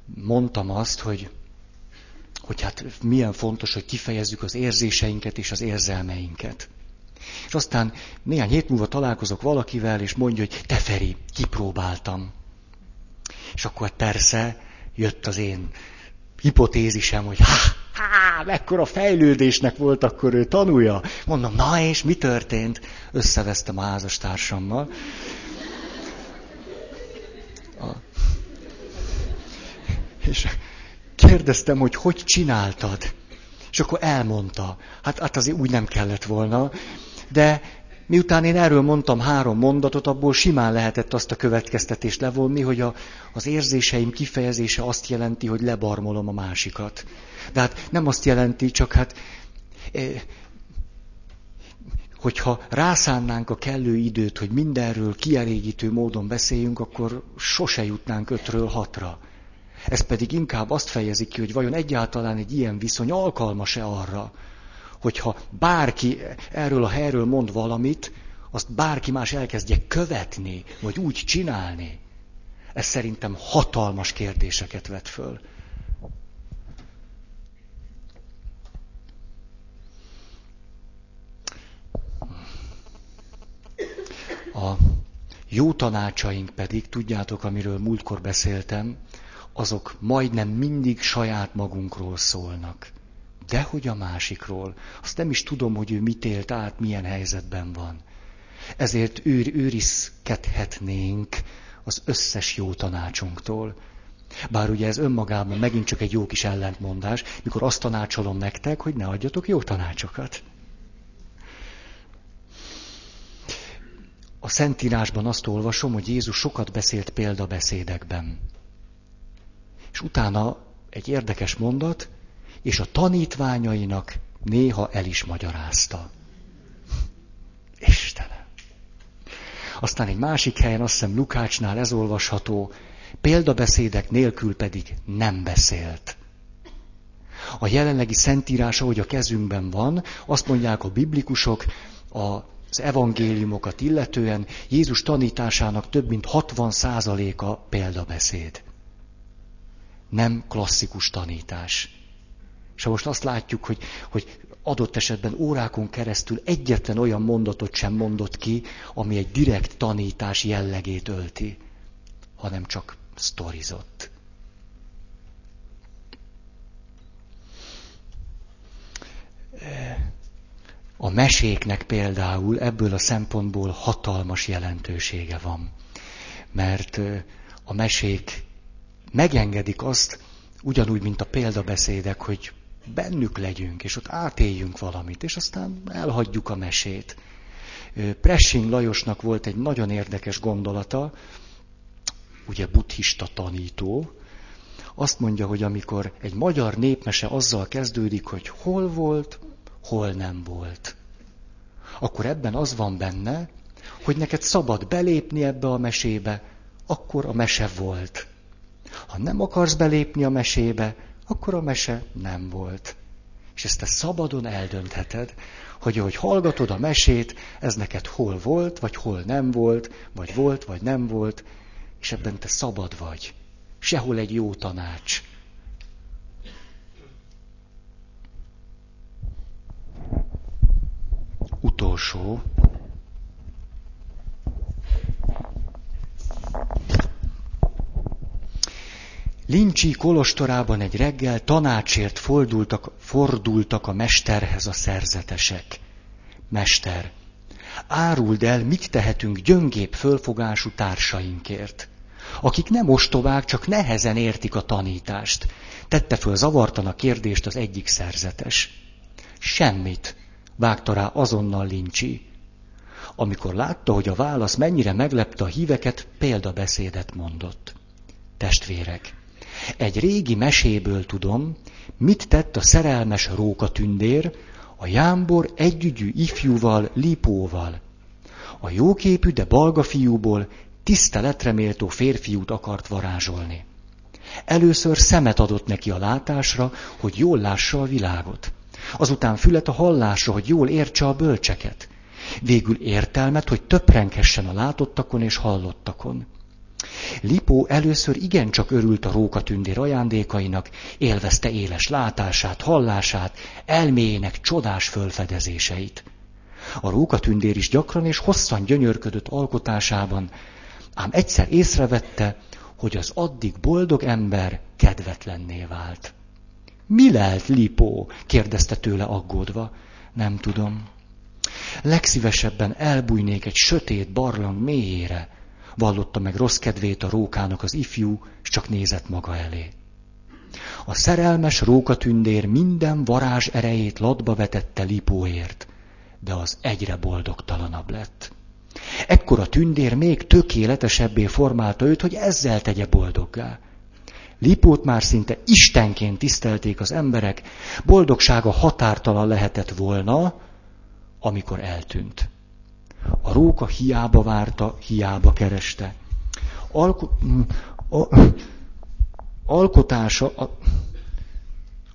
mondtam azt, hogy, hogy hát milyen fontos, hogy kifejezzük az érzéseinket és az érzelmeinket. És aztán néhány hét múlva találkozok valakivel, és mondja, hogy te Feri, kipróbáltam. És akkor persze jött az én hipotézisem, hogy ha, ha, mekkora fejlődésnek volt, akkor ő tanulja. Mondom, na és mi történt? Összevesztem a házastársammal. És kérdeztem, hogy hogy csináltad? És akkor elmondta. Hát, hát azért úgy nem kellett volna. De miután én erről mondtam három mondatot, abból simán lehetett azt a következtetést levonni, hogy a, az érzéseim kifejezése azt jelenti, hogy lebarmolom a másikat. De hát nem azt jelenti, csak hát, eh, hogyha rászánnánk a kellő időt, hogy mindenről kielégítő módon beszéljünk, akkor sose jutnánk ötről hatra. Ez pedig inkább azt fejezi ki, hogy vajon egyáltalán egy ilyen viszony alkalmas-e arra, hogyha bárki erről a helyről mond valamit, azt bárki más elkezdje követni, vagy úgy csinálni. Ez szerintem hatalmas kérdéseket vet föl. A jó tanácsaink pedig, tudjátok, amiről múltkor beszéltem, azok majdnem mindig saját magunkról szólnak. Dehogy a másikról. Azt nem is tudom, hogy ő mit élt át, milyen helyzetben van. Ezért őr, őrizkedhetnénk az összes jó tanácsunktól. Bár ugye ez önmagában megint csak egy jó kis ellentmondás, mikor azt tanácsolom nektek, hogy ne adjatok jó tanácsokat. A Szentírásban azt olvasom, hogy Jézus sokat beszélt példabeszédekben. És utána egy érdekes mondat, és a tanítványainak néha el is magyarázta. Istenem! Aztán egy másik helyen, azt hiszem Lukácsnál ez olvasható, példabeszédek nélkül pedig nem beszélt. A jelenlegi szentírás, ahogy a kezünkben van, azt mondják a biblikusok, az evangéliumokat illetően Jézus tanításának több mint 60%-a példabeszéd. Nem klasszikus tanítás. És most azt látjuk, hogy, hogy adott esetben órákon keresztül egyetlen olyan mondatot sem mondott ki, ami egy direkt tanítás jellegét ölti, hanem csak sztorizott. A meséknek például ebből a szempontból hatalmas jelentősége van. Mert a mesék megengedik azt, ugyanúgy, mint a példabeszédek, hogy bennük legyünk, és ott átéljünk valamit, és aztán elhagyjuk a mesét. Pressing Lajosnak volt egy nagyon érdekes gondolata, ugye buddhista tanító, azt mondja, hogy amikor egy magyar népmese azzal kezdődik, hogy hol volt, hol nem volt, akkor ebben az van benne, hogy neked szabad belépni ebbe a mesébe, akkor a mese volt. Ha nem akarsz belépni a mesébe, akkor a mese nem volt. És ezt te szabadon eldöntheted, hogy ahogy hallgatod a mesét, ez neked hol volt, vagy hol nem volt, vagy volt, vagy nem volt, és ebben te szabad vagy. Sehol egy jó tanács. Utolsó, Lincsi kolostorában egy reggel tanácsért fordultak, fordultak a mesterhez a szerzetesek. Mester, áruld el, mit tehetünk gyöngép fölfogású társainkért. akik nem ostobák, csak nehezen értik a tanítást. Tette föl zavartan a kérdést az egyik szerzetes. Semmit, vágta rá azonnal Lincsi. Amikor látta, hogy a válasz mennyire meglepte a híveket, példabeszédet mondott. Testvérek, egy régi meséből tudom, mit tett a szerelmes rókatündér a jámbor együgyű ifjúval, Lipóval. A jóképű, de balga fiúból tiszteletre méltó férfiút akart varázsolni. Először szemet adott neki a látásra, hogy jól lássa a világot. Azután fület a hallásra, hogy jól értse a bölcseket. Végül értelmet, hogy töprenkessen a látottakon és hallottakon. Lipó először igencsak örült a rókatündér ajándékainak, élvezte éles látását, hallását, elméjének csodás fölfedezéseit. A rókatündér is gyakran és hosszan gyönyörködött alkotásában, ám egyszer észrevette, hogy az addig boldog ember kedvetlenné vált. Mi lelt, Lipó? kérdezte tőle aggódva. Nem tudom. Legszívesebben elbújnék egy sötét barlang mélyére, vallotta meg rossz kedvét a rókának az ifjú, és csak nézett maga elé. A szerelmes rókatündér minden varázs erejét latba vetette Lipóért, de az egyre boldogtalanabb lett. Ekkor a tündér még tökéletesebbé formálta őt, hogy ezzel tegye boldoggá. Lipót már szinte istenként tisztelték az emberek, boldogsága határtalan lehetett volna, amikor eltűnt. A róka hiába várta, hiába kereste. Alko- a, alkotása, a,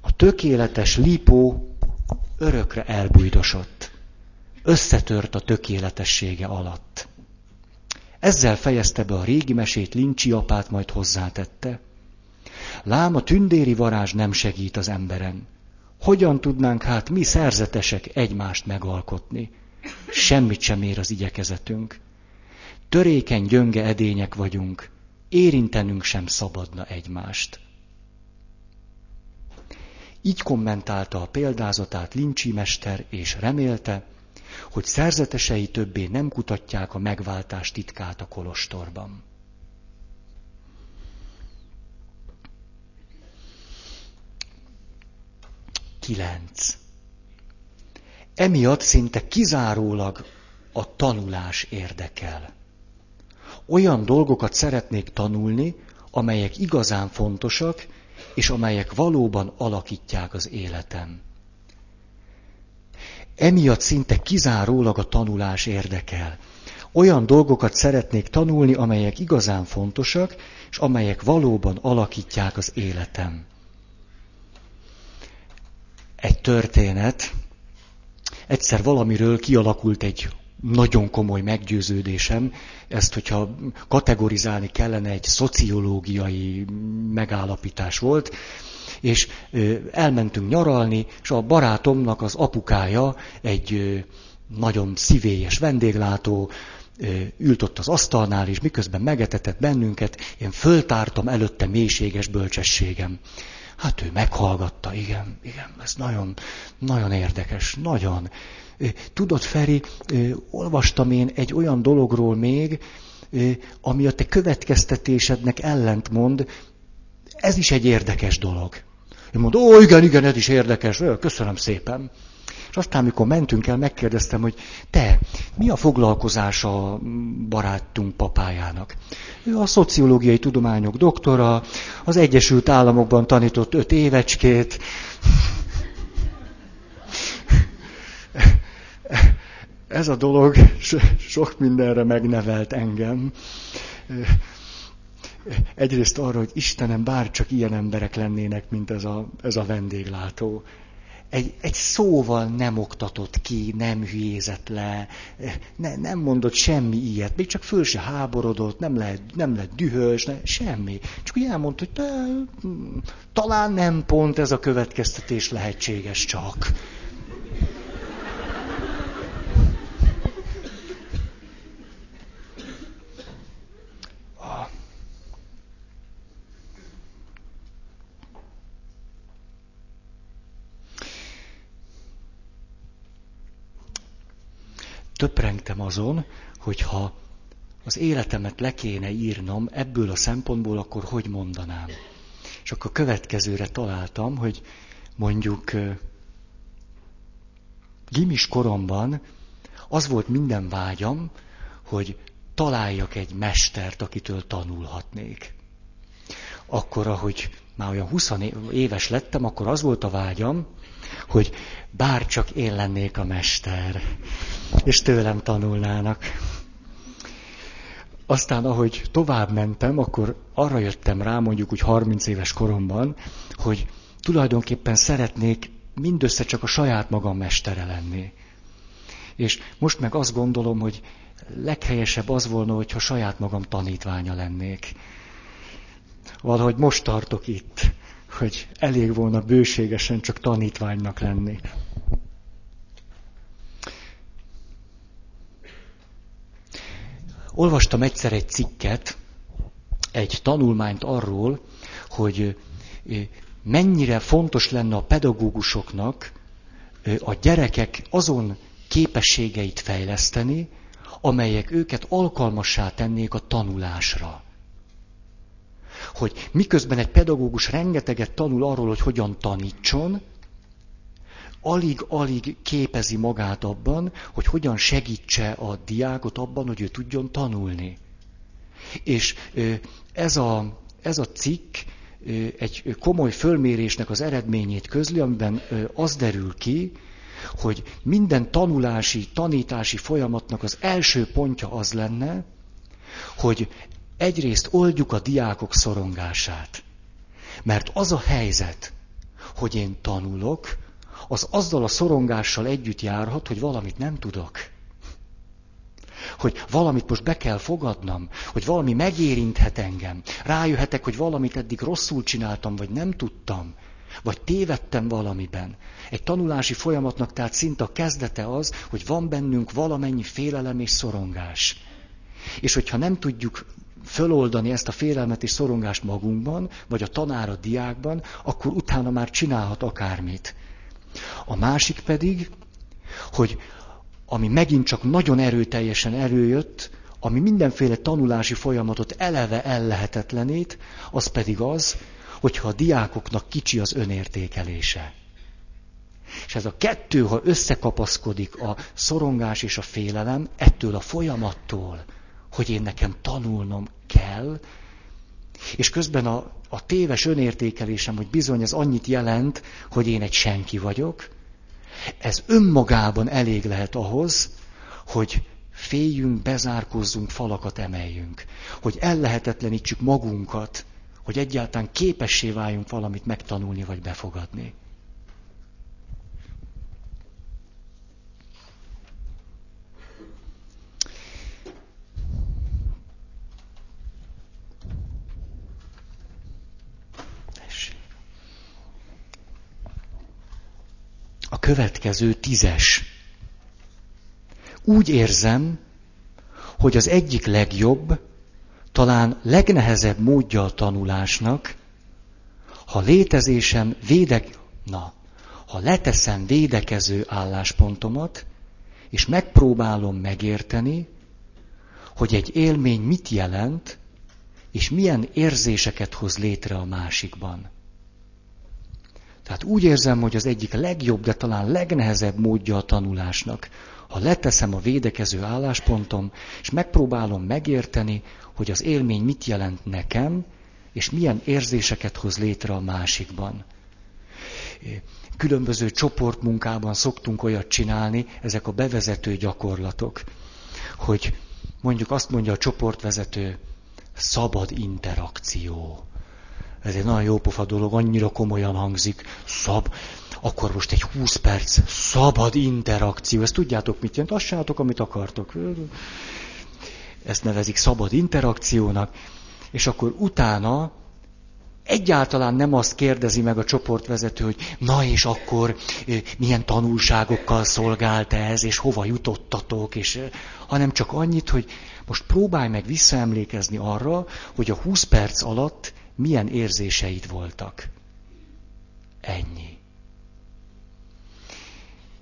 a tökéletes lipó örökre elbújdosott. Összetört a tökéletessége alatt. Ezzel fejezte be a régi mesét Lincsi apát, majd hozzátette. Lám a tündéri varázs nem segít az emberen. Hogyan tudnánk hát mi szerzetesek egymást megalkotni? Semmit sem ér az igyekezetünk. Törékeny, gyönge edények vagyunk, érintenünk sem szabadna egymást. Így kommentálta a példázatát Lincsi mester, és remélte, hogy szerzetesei többé nem kutatják a megváltás titkát a kolostorban. Kilenc. Emiatt szinte kizárólag a tanulás érdekel. Olyan dolgokat szeretnék tanulni, amelyek igazán fontosak, és amelyek valóban alakítják az életem. Emiatt szinte kizárólag a tanulás érdekel. Olyan dolgokat szeretnék tanulni, amelyek igazán fontosak, és amelyek valóban alakítják az életem. Egy történet, egyszer valamiről kialakult egy nagyon komoly meggyőződésem, ezt, hogyha kategorizálni kellene, egy szociológiai megállapítás volt, és elmentünk nyaralni, és a barátomnak az apukája egy nagyon szívélyes vendéglátó, ült ott az asztalnál, és miközben megetetett bennünket, én föltártam előtte mélységes bölcsességem. Hát ő meghallgatta, igen, igen, ez nagyon, nagyon érdekes, nagyon. Tudod, Feri, olvastam én egy olyan dologról még, ami a te következtetésednek ellentmond, ez is egy érdekes dolog. Én mondom, ó, igen, igen, ez is érdekes, köszönöm szépen. Aztán, amikor mentünk el, megkérdeztem, hogy te, mi a foglalkozása barátunk papájának? Ő a szociológiai tudományok doktora, az Egyesült Államokban tanított öt évecskét. Ez a dolog sok mindenre megnevelt engem. Egyrészt arra, hogy Istenem, bár csak ilyen emberek lennének, mint ez a, ez a vendéglátó egy, egy szóval nem oktatott ki, nem hülyézett le, ne, nem mondott semmi ilyet, még csak föl se háborodott, nem lett, nem lett dühös, ne, semmi. Csak úgy elmondta, hogy de, talán nem pont ez a következtetés lehetséges csak. Töprengtem azon, hogyha az életemet le kéne írnom ebből a szempontból, akkor hogy mondanám? És akkor következőre találtam, hogy mondjuk gimis koromban az volt minden vágyam, hogy találjak egy mestert, akitől tanulhatnék. Akkor, ahogy már olyan 20 éves lettem, akkor az volt a vágyam, hogy bár csak én lennék a mester, és tőlem tanulnának. Aztán, ahogy tovább mentem, akkor arra jöttem rá, mondjuk úgy 30 éves koromban, hogy tulajdonképpen szeretnék mindössze csak a saját magam mestere lenni. És most meg azt gondolom, hogy leghelyesebb az volna, hogyha saját magam tanítványa lennék. Valahogy most tartok itt, hogy elég volna bőségesen csak tanítványnak lenni. Olvastam egyszer egy cikket, egy tanulmányt arról, hogy mennyire fontos lenne a pedagógusoknak a gyerekek azon képességeit fejleszteni, amelyek őket alkalmassá tennék a tanulásra. Hogy miközben egy pedagógus rengeteget tanul arról, hogy hogyan tanítson, alig-alig képezi magát abban, hogy hogyan segítse a diákot abban, hogy ő tudjon tanulni. És ez a, ez a cikk egy komoly fölmérésnek az eredményét közli, amiben az derül ki, hogy minden tanulási, tanítási folyamatnak az első pontja az lenne, hogy egyrészt oldjuk a diákok szorongását. Mert az a helyzet, hogy én tanulok, az azzal a szorongással együtt járhat, hogy valamit nem tudok. Hogy valamit most be kell fogadnom, hogy valami megérinthet engem. Rájöhetek, hogy valamit eddig rosszul csináltam, vagy nem tudtam, vagy tévedtem valamiben. Egy tanulási folyamatnak tehát szinte a kezdete az, hogy van bennünk valamennyi félelem és szorongás. És hogyha nem tudjuk föloldani ezt a félelmet és szorongást magunkban, vagy a tanár a diákban, akkor utána már csinálhat akármit. A másik pedig, hogy ami megint csak nagyon erőteljesen előjött, ami mindenféle tanulási folyamatot eleve ellehetetlenít, az pedig az, hogyha a diákoknak kicsi az önértékelése. És ez a kettő, ha összekapaszkodik a szorongás és a félelem, ettől a folyamattól, hogy én nekem tanulnom kell, és közben a, a téves önértékelésem, hogy bizony ez annyit jelent, hogy én egy senki vagyok, ez önmagában elég lehet ahhoz, hogy féljünk, bezárkozzunk, falakat emeljünk. Hogy ellehetetlenítsük magunkat, hogy egyáltalán képessé váljunk valamit megtanulni vagy befogadni. Következő tízes. Úgy érzem, hogy az egyik legjobb, talán legnehezebb módja a tanulásnak, ha létezésem védek, na, ha leteszem védekező álláspontomat, és megpróbálom megérteni, hogy egy élmény mit jelent, és milyen érzéseket hoz létre a másikban. Tehát úgy érzem, hogy az egyik legjobb, de talán legnehezebb módja a tanulásnak, ha leteszem a védekező álláspontom, és megpróbálom megérteni, hogy az élmény mit jelent nekem, és milyen érzéseket hoz létre a másikban. Különböző csoportmunkában szoktunk olyat csinálni, ezek a bevezető gyakorlatok, hogy mondjuk azt mondja a csoportvezető, szabad interakció. Ez egy nagyon jó pofa dolog, annyira komolyan hangzik. Szab, akkor most egy 20 perc szabad interakció. Ezt tudjátok, mit jelent? Azt amit akartok. Ezt nevezik szabad interakciónak. És akkor utána egyáltalán nem azt kérdezi meg a csoportvezető, hogy na és akkor milyen tanulságokkal szolgált ez, és hova jutottatok, és, hanem csak annyit, hogy most próbálj meg visszaemlékezni arra, hogy a 20 perc alatt milyen érzéseid voltak. Ennyi.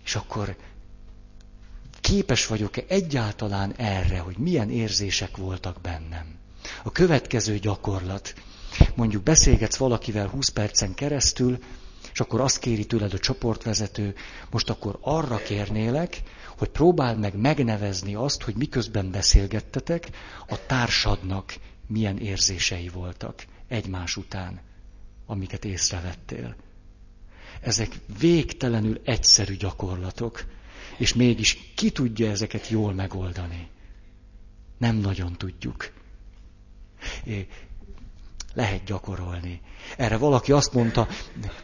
És akkor képes vagyok-e egyáltalán erre, hogy milyen érzések voltak bennem. A következő gyakorlat. Mondjuk beszélgetsz valakivel 20 percen keresztül, és akkor azt kéri tőled a csoportvezető, most akkor arra kérnélek, hogy próbáld meg megnevezni azt, hogy miközben beszélgettetek, a társadnak milyen érzései voltak egymás után, amiket észrevettél. Ezek végtelenül egyszerű gyakorlatok, és mégis ki tudja ezeket jól megoldani? Nem nagyon tudjuk. Lehet gyakorolni. Erre valaki azt mondta,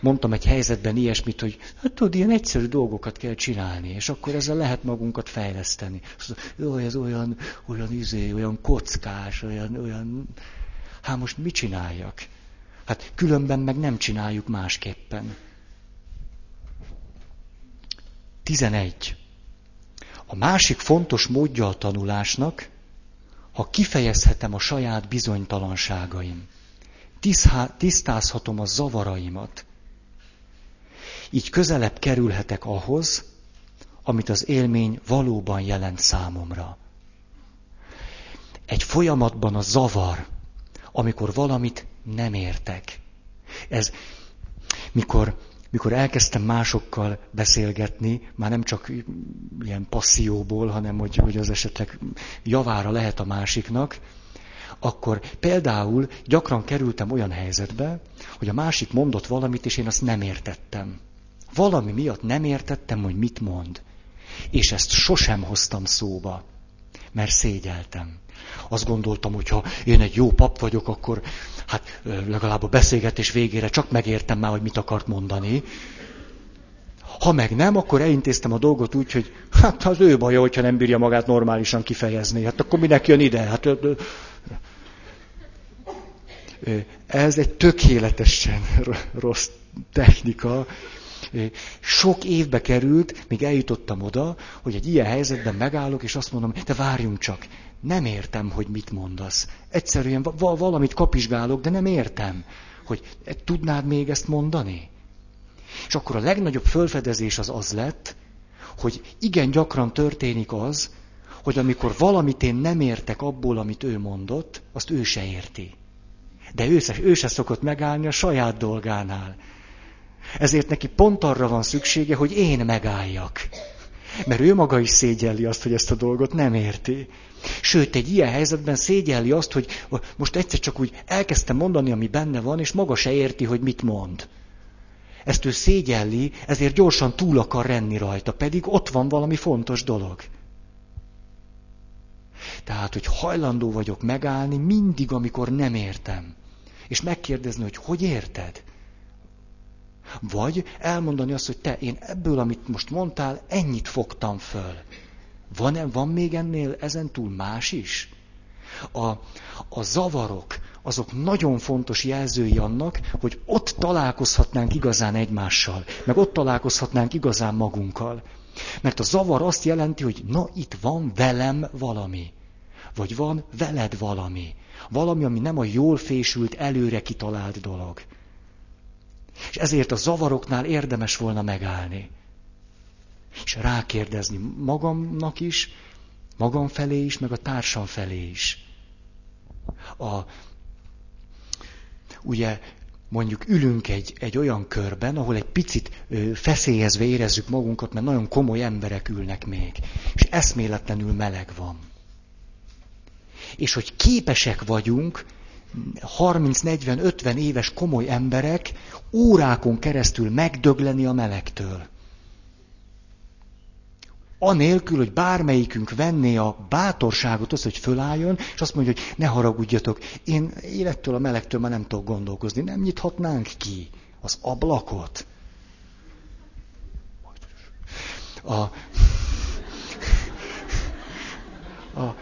mondtam egy helyzetben ilyesmit, hogy hát tudod, ilyen egyszerű dolgokat kell csinálni, és akkor ezzel lehet magunkat fejleszteni. Jó, ez olyan, olyan izé, olyan kockás, olyan, olyan... Hát most mit csináljak? Hát különben meg nem csináljuk másképpen. 11. A másik fontos módja a tanulásnak, ha kifejezhetem a saját bizonytalanságaim, tisztázhatom a zavaraimat, így közelebb kerülhetek ahhoz, amit az élmény valóban jelent számomra. Egy folyamatban a zavar, amikor valamit nem értek. Ez, mikor mikor elkezdtem másokkal beszélgetni, már nem csak ilyen passzióból, hanem hogy, hogy az esetleg javára lehet a másiknak, akkor például gyakran kerültem olyan helyzetbe, hogy a másik mondott valamit, és én azt nem értettem. Valami miatt nem értettem, hogy mit mond. És ezt sosem hoztam szóba, mert szégyeltem. Azt gondoltam, hogy ha én egy jó pap vagyok, akkor hát legalább a beszélgetés végére csak megértem már, hogy mit akart mondani. Ha meg nem, akkor elintéztem a dolgot úgy, hogy hát az ő baja, hogyha nem bírja magát normálisan kifejezni. Hát akkor minek jön ide? Hát, ez egy tökéletesen rossz technika. Sok évbe került, míg eljutottam oda, hogy egy ilyen helyzetben megállok, és azt mondom, te várjunk csak, nem értem, hogy mit mondasz. Egyszerűen valamit kapizsgálok, de nem értem, hogy e, tudnád még ezt mondani? És akkor a legnagyobb fölfedezés az az lett, hogy igen gyakran történik az, hogy amikor valamit én nem értek abból, amit ő mondott, azt ő se érti. De ő se, ő se szokott megállni a saját dolgánál. Ezért neki pont arra van szüksége, hogy én megálljak. Mert ő maga is szégyelli azt, hogy ezt a dolgot nem érti. Sőt, egy ilyen helyzetben szégyelli azt, hogy most egyszer csak úgy elkezdtem mondani, ami benne van, és maga se érti, hogy mit mond. Ezt ő szégyelli, ezért gyorsan túl akar renni rajta, pedig ott van valami fontos dolog. Tehát, hogy hajlandó vagyok megállni mindig, amikor nem értem. És megkérdezni, hogy hogy érted? Vagy elmondani azt, hogy te, én ebből, amit most mondtál, ennyit fogtam föl. Van, van még ennél ezen túl más is? A, a zavarok, azok nagyon fontos jelzői annak, hogy ott találkozhatnánk igazán egymással, meg ott találkozhatnánk igazán magunkkal. Mert a zavar azt jelenti, hogy na itt van velem valami. Vagy van veled valami. Valami, ami nem a jól fésült, előre kitalált dolog. És ezért a zavaroknál érdemes volna megállni. És rákérdezni magamnak is, magam felé is, meg a társam felé is. A, ugye mondjuk ülünk egy, egy olyan körben, ahol egy picit ö, feszélyezve érezzük magunkat, mert nagyon komoly emberek ülnek még, és eszméletlenül meleg van. És hogy képesek vagyunk 30-40-50 éves komoly emberek órákon keresztül megdögleni a melegtől. Anélkül, hogy bármelyikünk venné a bátorságot az, hogy fölálljon, és azt mondja, hogy ne haragudjatok, én élettől a melegtől már nem tudok gondolkozni. Nem nyithatnánk ki az ablakot? A, a,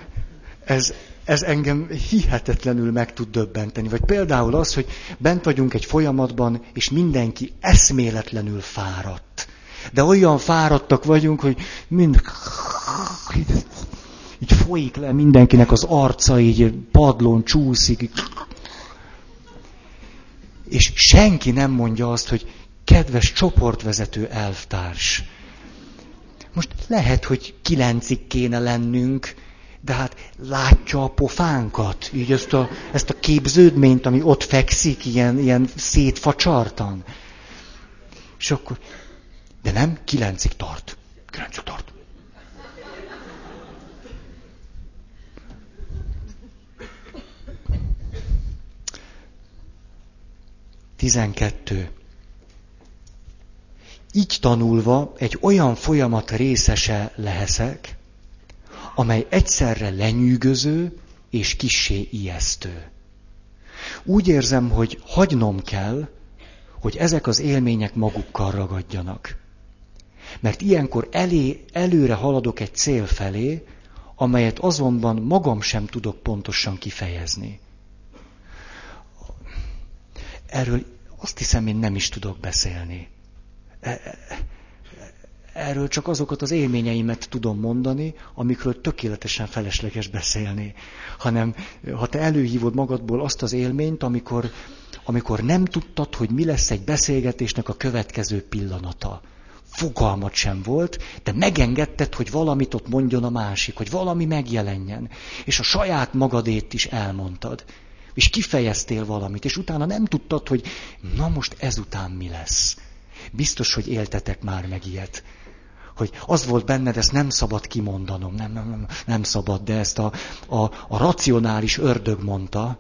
ez, ez engem hihetetlenül meg tud döbbenteni. Vagy például az, hogy bent vagyunk egy folyamatban, és mindenki eszméletlenül fáradt. De olyan fáradtak vagyunk, hogy mind így folyik le mindenkinek az arca, így padlón csúszik. És senki nem mondja azt, hogy kedves csoportvezető elvtárs, most lehet, hogy kilencig kéne lennünk, de hát látja a pofánkat, így ezt a, ezt a képződményt, ami ott fekszik, ilyen, ilyen szétfacsartan. És akkor, de nem, kilencig tart. Kilencig tart. Tizenkettő. Így tanulva egy olyan folyamat részese leheszek, amely egyszerre lenyűgöző és kissé ijesztő. Úgy érzem, hogy hagynom kell, hogy ezek az élmények magukkal ragadjanak. Mert ilyenkor elé, előre haladok egy cél felé, amelyet azonban magam sem tudok pontosan kifejezni. Erről azt hiszem, én nem is tudok beszélni. Erről csak azokat az élményeimet tudom mondani, amikről tökéletesen felesleges beszélni. Hanem ha te előhívod magadból azt az élményt, amikor, amikor nem tudtad, hogy mi lesz egy beszélgetésnek a következő pillanata. Fogalmat sem volt, de megengedted, hogy valamit ott mondjon a másik, hogy valami megjelenjen. És a saját magadét is elmondtad. És kifejeztél valamit, és utána nem tudtad, hogy na most ezután mi lesz. Biztos, hogy éltetek már meg ilyet hogy az volt benned, ezt nem szabad kimondanom, nem, nem, nem, nem szabad, de ezt a, a, a racionális ördög mondta,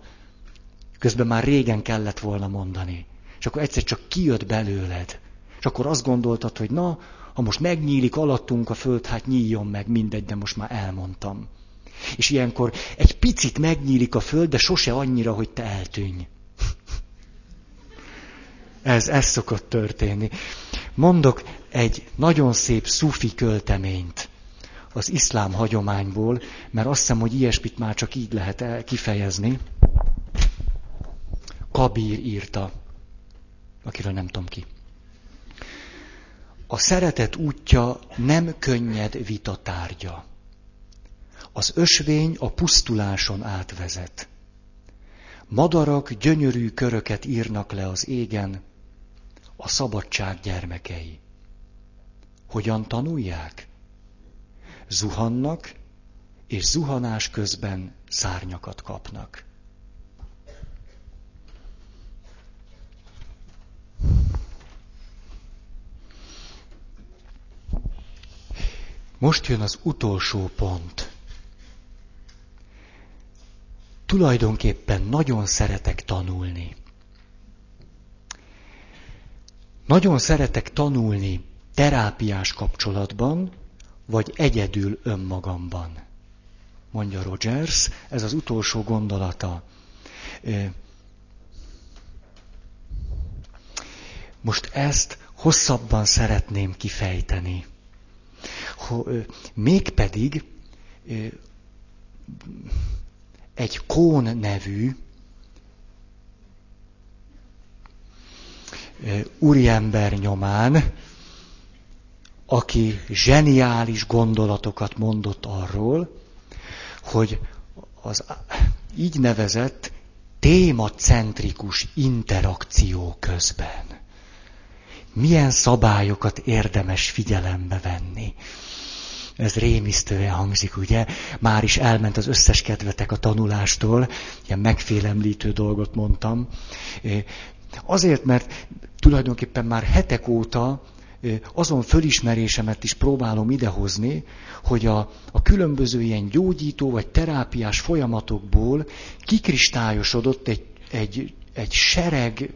közben már régen kellett volna mondani. És akkor egyszer csak kijött belőled. És akkor azt gondoltad, hogy na, ha most megnyílik alattunk a föld, hát nyíljon meg, mindegy, de most már elmondtam. És ilyenkor egy picit megnyílik a föld, de sose annyira, hogy te eltűnj. Ez, ez szokott történni. Mondok egy nagyon szép szufi költeményt az iszlám hagyományból, mert azt hiszem, hogy ilyesmit már csak így lehet kifejezni. Kabír írta, akiről nem tudom ki. A szeretet útja nem könnyed vita tárgya. Az ösvény a pusztuláson átvezet. Madarak gyönyörű köröket írnak le az égen, a szabadság gyermekei. Hogyan tanulják? Zuhannak, és zuhanás közben szárnyakat kapnak. Most jön az utolsó pont. Tulajdonképpen nagyon szeretek tanulni. Nagyon szeretek tanulni terápiás kapcsolatban, vagy egyedül önmagamban. Mondja Rogers, ez az utolsó gondolata. Most ezt hosszabban szeretném kifejteni. Mégpedig egy Kón nevű úriember nyomán, aki zseniális gondolatokat mondott arról, hogy az így nevezett témacentrikus interakció közben milyen szabályokat érdemes figyelembe venni. Ez rémisztően hangzik, ugye? Már is elment az összes kedvetek a tanulástól, ilyen megfélemlítő dolgot mondtam. Azért, mert tulajdonképpen már hetek óta azon fölismerésemet is próbálom idehozni, hogy a, a különböző ilyen gyógyító vagy terápiás folyamatokból kikristályosodott egy, egy, egy sereg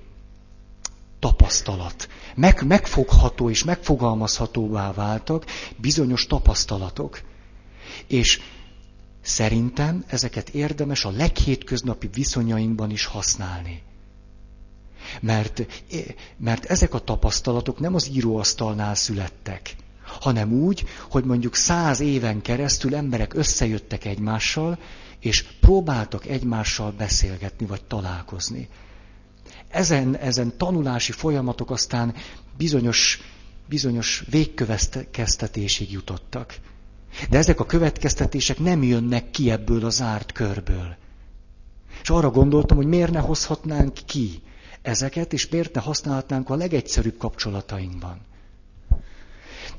tapasztalat. Meg, megfogható és megfogalmazhatóvá váltak bizonyos tapasztalatok. És szerintem ezeket érdemes a leghétköznapi viszonyainkban is használni. Mert, mert ezek a tapasztalatok nem az íróasztalnál születtek, hanem úgy, hogy mondjuk száz éven keresztül emberek összejöttek egymással, és próbáltak egymással beszélgetni vagy találkozni. Ezen, ezen tanulási folyamatok aztán bizonyos, bizonyos végkövetkeztetésig jutottak. De ezek a következtetések nem jönnek ki ebből a zárt körből. És arra gondoltam, hogy miért ne hozhatnánk ki ezeket, és miért ne használhatnánk a legegyszerűbb kapcsolatainkban.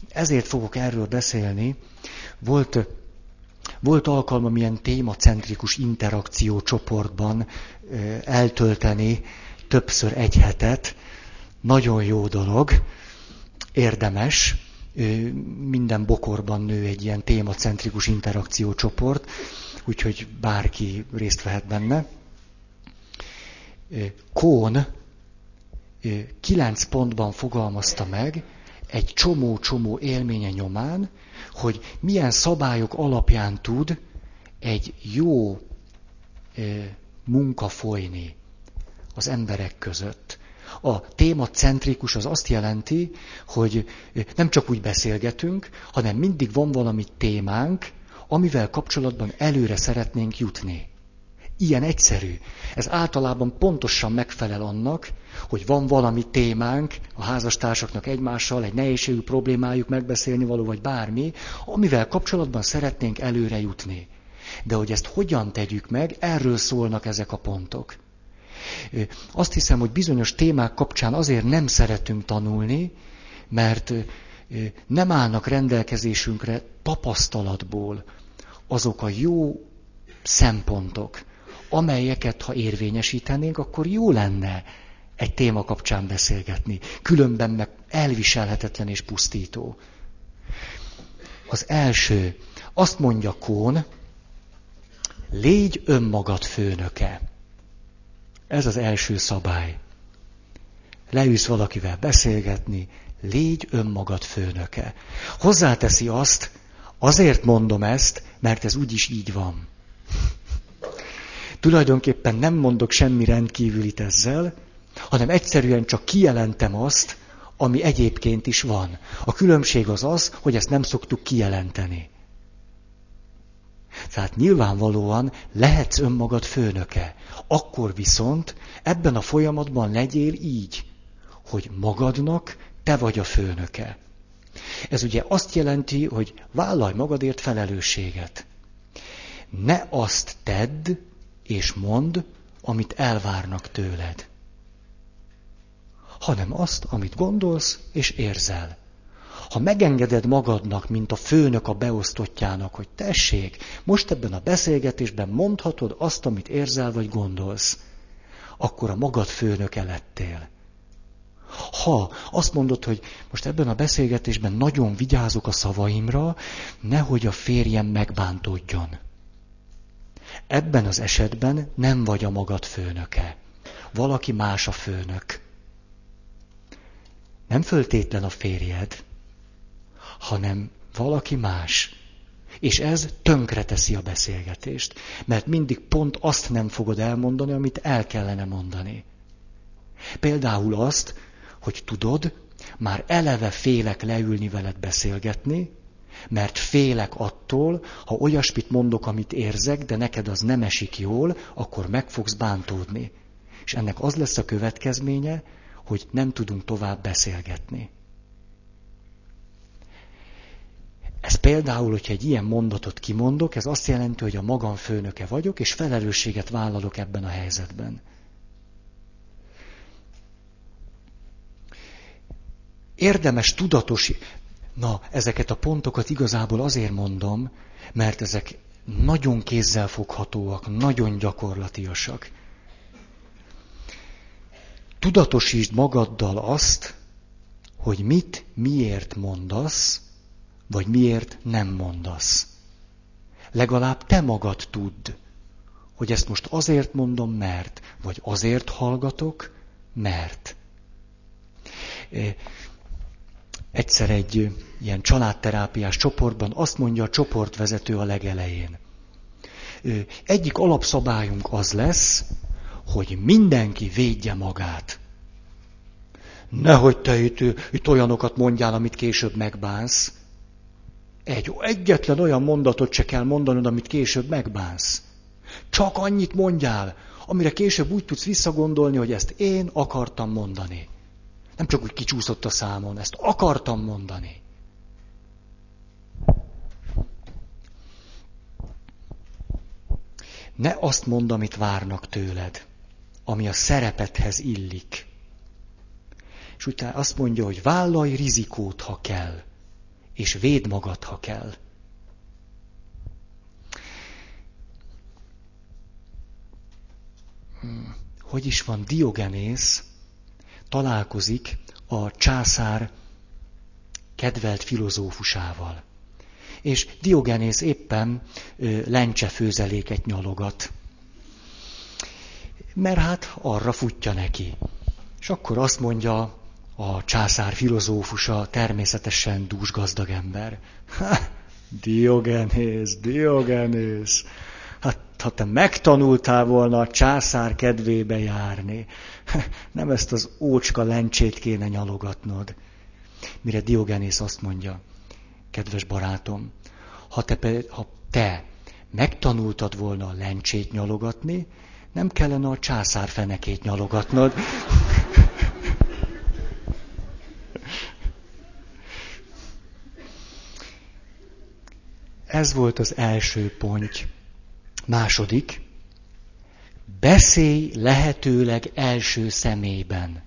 ezért fogok erről beszélni. Volt, volt alkalmam ilyen témacentrikus interakció csoportban eltölteni többször egy hetet. Nagyon jó dolog, érdemes. Minden bokorban nő egy ilyen témacentrikus interakció csoport, úgyhogy bárki részt vehet benne. Kón kilenc pontban fogalmazta meg, egy csomó-csomó élménye nyomán, hogy milyen szabályok alapján tud egy jó munka folyni az emberek között. A téma centrikus az azt jelenti, hogy nem csak úgy beszélgetünk, hanem mindig van valami témánk, amivel kapcsolatban előre szeretnénk jutni. Ilyen egyszerű. Ez általában pontosan megfelel annak, hogy van valami témánk a házastársaknak egymással, egy nehézségű problémájuk megbeszélni való, vagy bármi, amivel kapcsolatban szeretnénk előre jutni. De hogy ezt hogyan tegyük meg, erről szólnak ezek a pontok. Azt hiszem, hogy bizonyos témák kapcsán azért nem szeretünk tanulni, mert nem állnak rendelkezésünkre tapasztalatból azok a jó szempontok, amelyeket, ha érvényesítenénk, akkor jó lenne egy téma kapcsán beszélgetni. Különben meg elviselhetetlen és pusztító. Az első, azt mondja Kón, légy önmagad főnöke. Ez az első szabály. Leülsz valakivel beszélgetni, légy önmagad főnöke. Hozzáteszi azt, azért mondom ezt, mert ez úgyis így van. Tulajdonképpen nem mondok semmi rendkívülit ezzel, hanem egyszerűen csak kijelentem azt, ami egyébként is van. A különbség az az, hogy ezt nem szoktuk kijelenteni. Tehát nyilvánvalóan lehetsz önmagad főnöke. Akkor viszont ebben a folyamatban legyél így, hogy magadnak te vagy a főnöke. Ez ugye azt jelenti, hogy vállalj magadért felelősséget. Ne azt tedd és mondd, amit elvárnak tőled, hanem azt, amit gondolsz és érzel. Ha megengeded magadnak, mint a főnök a beosztottjának, hogy tessék, most ebben a beszélgetésben mondhatod azt, amit érzel vagy gondolsz, akkor a magad főnöke lettél. Ha azt mondod, hogy most ebben a beszélgetésben nagyon vigyázok a szavaimra, nehogy a férjem megbántódjon. Ebben az esetben nem vagy a magad főnöke. Valaki más a főnök. Nem föltétlen a férjed, hanem valaki más. És ez tönkre teszi a beszélgetést, mert mindig pont azt nem fogod elmondani, amit el kellene mondani. Például azt, hogy tudod, már eleve félek leülni veled beszélgetni, mert félek attól, ha olyasmit mondok, amit érzek, de neked az nem esik jól, akkor meg fogsz bántódni. És ennek az lesz a következménye, hogy nem tudunk tovább beszélgetni. Ez például, hogyha egy ilyen mondatot kimondok, ez azt jelenti, hogy a magam főnöke vagyok, és felelősséget vállalok ebben a helyzetben. Érdemes tudatos, Na, ezeket a pontokat igazából azért mondom, mert ezek nagyon kézzelfoghatóak, nagyon gyakorlatiasak. Tudatosítsd magaddal azt, hogy mit, miért mondasz, vagy miért nem mondasz. Legalább te magad tudd, hogy ezt most azért mondom, mert, vagy azért hallgatok, mert egyszer egy ilyen családterápiás csoportban azt mondja a csoportvezető a legelején. Egyik alapszabályunk az lesz, hogy mindenki védje magát. Nehogy te itt, itt olyanokat mondjál, amit később megbánsz. Egy, egyetlen olyan mondatot se kell mondanod, amit később megbánsz. Csak annyit mondjál, amire később úgy tudsz visszagondolni, hogy ezt én akartam mondani. Nem csak úgy kicsúszott a számon, ezt akartam mondani. Ne azt mondd, amit várnak tőled, ami a szerepethez illik. És utána azt mondja, hogy vállalj rizikót, ha kell. és véd magad, ha kell. Hmm. Hogy is van, Diogenész találkozik a császár kedvelt filozófusával. És Diogenész éppen lencse főzeléket nyalogat. Mert hát arra futja neki. És akkor azt mondja a császár filozófusa, természetesen dús gazdag ember. Ha, Diogenész, Diogenész, hát ha te megtanultál volna a császár kedvébe járni, nem ezt az ócska lencsét kéne nyalogatnod. Mire Diogenész azt mondja, kedves barátom, ha te, ha te megtanultad volna a lencsét nyalogatni, nem kellene a császár fenekét nyalogatnod. Ez volt az első pont. Második, beszélj lehetőleg első személyben.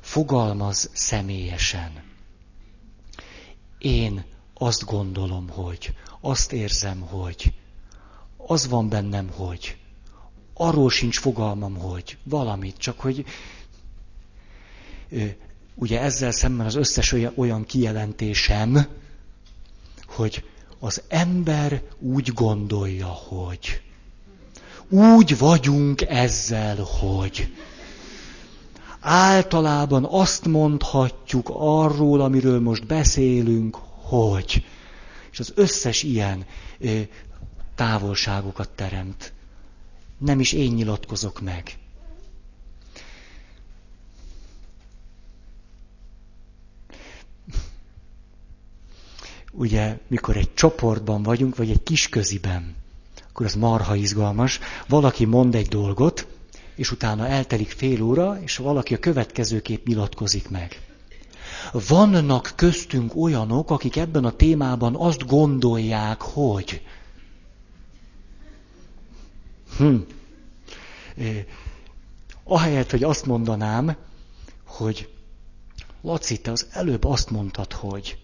Fogalmaz személyesen. Én azt gondolom, hogy, azt érzem, hogy, az van bennem, hogy, arról sincs fogalmam, hogy valamit, csak hogy ugye ezzel szemben az összes olyan, olyan kijelentésem, hogy az ember úgy gondolja, hogy úgy vagyunk ezzel, hogy általában azt mondhatjuk arról, amiről most beszélünk, hogy. És az összes ilyen távolságokat teremt. Nem is én nyilatkozok meg. Ugye, mikor egy csoportban vagyunk, vagy egy kisköziben, akkor az marha izgalmas. Valaki mond egy dolgot, és utána eltelik fél óra, és valaki a következőképp nyilatkozik meg. Vannak köztünk olyanok, akik ebben a témában azt gondolják, hogy. Hm. Ahelyett, hogy azt mondanám, hogy Laci, te az előbb azt mondtad, hogy,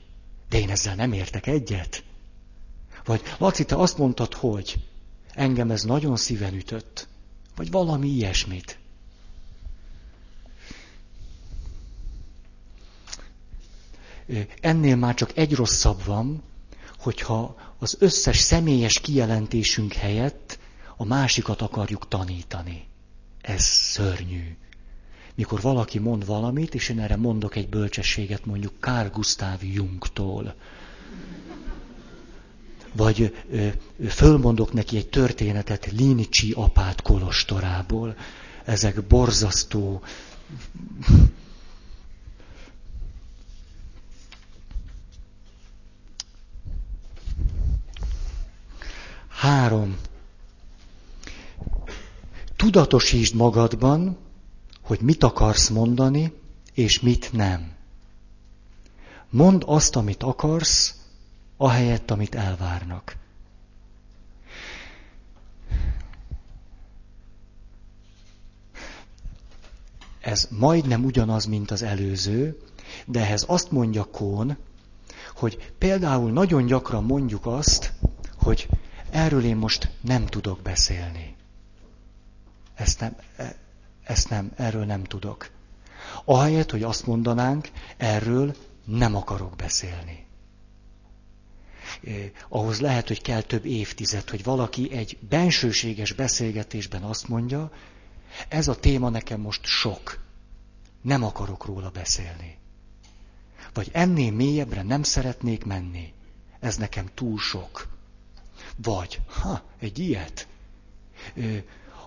de én ezzel nem értek egyet. Vagy Laci, te azt mondtad, hogy engem ez nagyon szíven ütött. Vagy valami ilyesmit. Ennél már csak egy rosszabb van, hogyha az összes személyes kijelentésünk helyett a másikat akarjuk tanítani. Ez szörnyű. Mikor valaki mond valamit, és én erre mondok egy bölcsességet mondjuk Carl Gustav Jungtól, vagy ö, fölmondok neki egy történetet Linicsi apát kolostorából. Ezek borzasztó Három. Tudatosítsd magadban, hogy mit akarsz mondani, és mit nem. Mondd azt, amit akarsz, ahelyett, amit elvárnak. Ez majdnem ugyanaz, mint az előző, de ehhez azt mondja Kón, hogy például nagyon gyakran mondjuk azt, hogy erről én most nem tudok beszélni. Ezt nem, ezt nem, erről nem tudok. Ahelyett, hogy azt mondanánk, erről nem akarok beszélni. Eh, ahhoz lehet, hogy kell több évtized, hogy valaki egy bensőséges beszélgetésben azt mondja, ez a téma nekem most sok, nem akarok róla beszélni. Vagy ennél mélyebbre nem szeretnék menni, ez nekem túl sok. Vagy, ha, egy ilyet. Ö,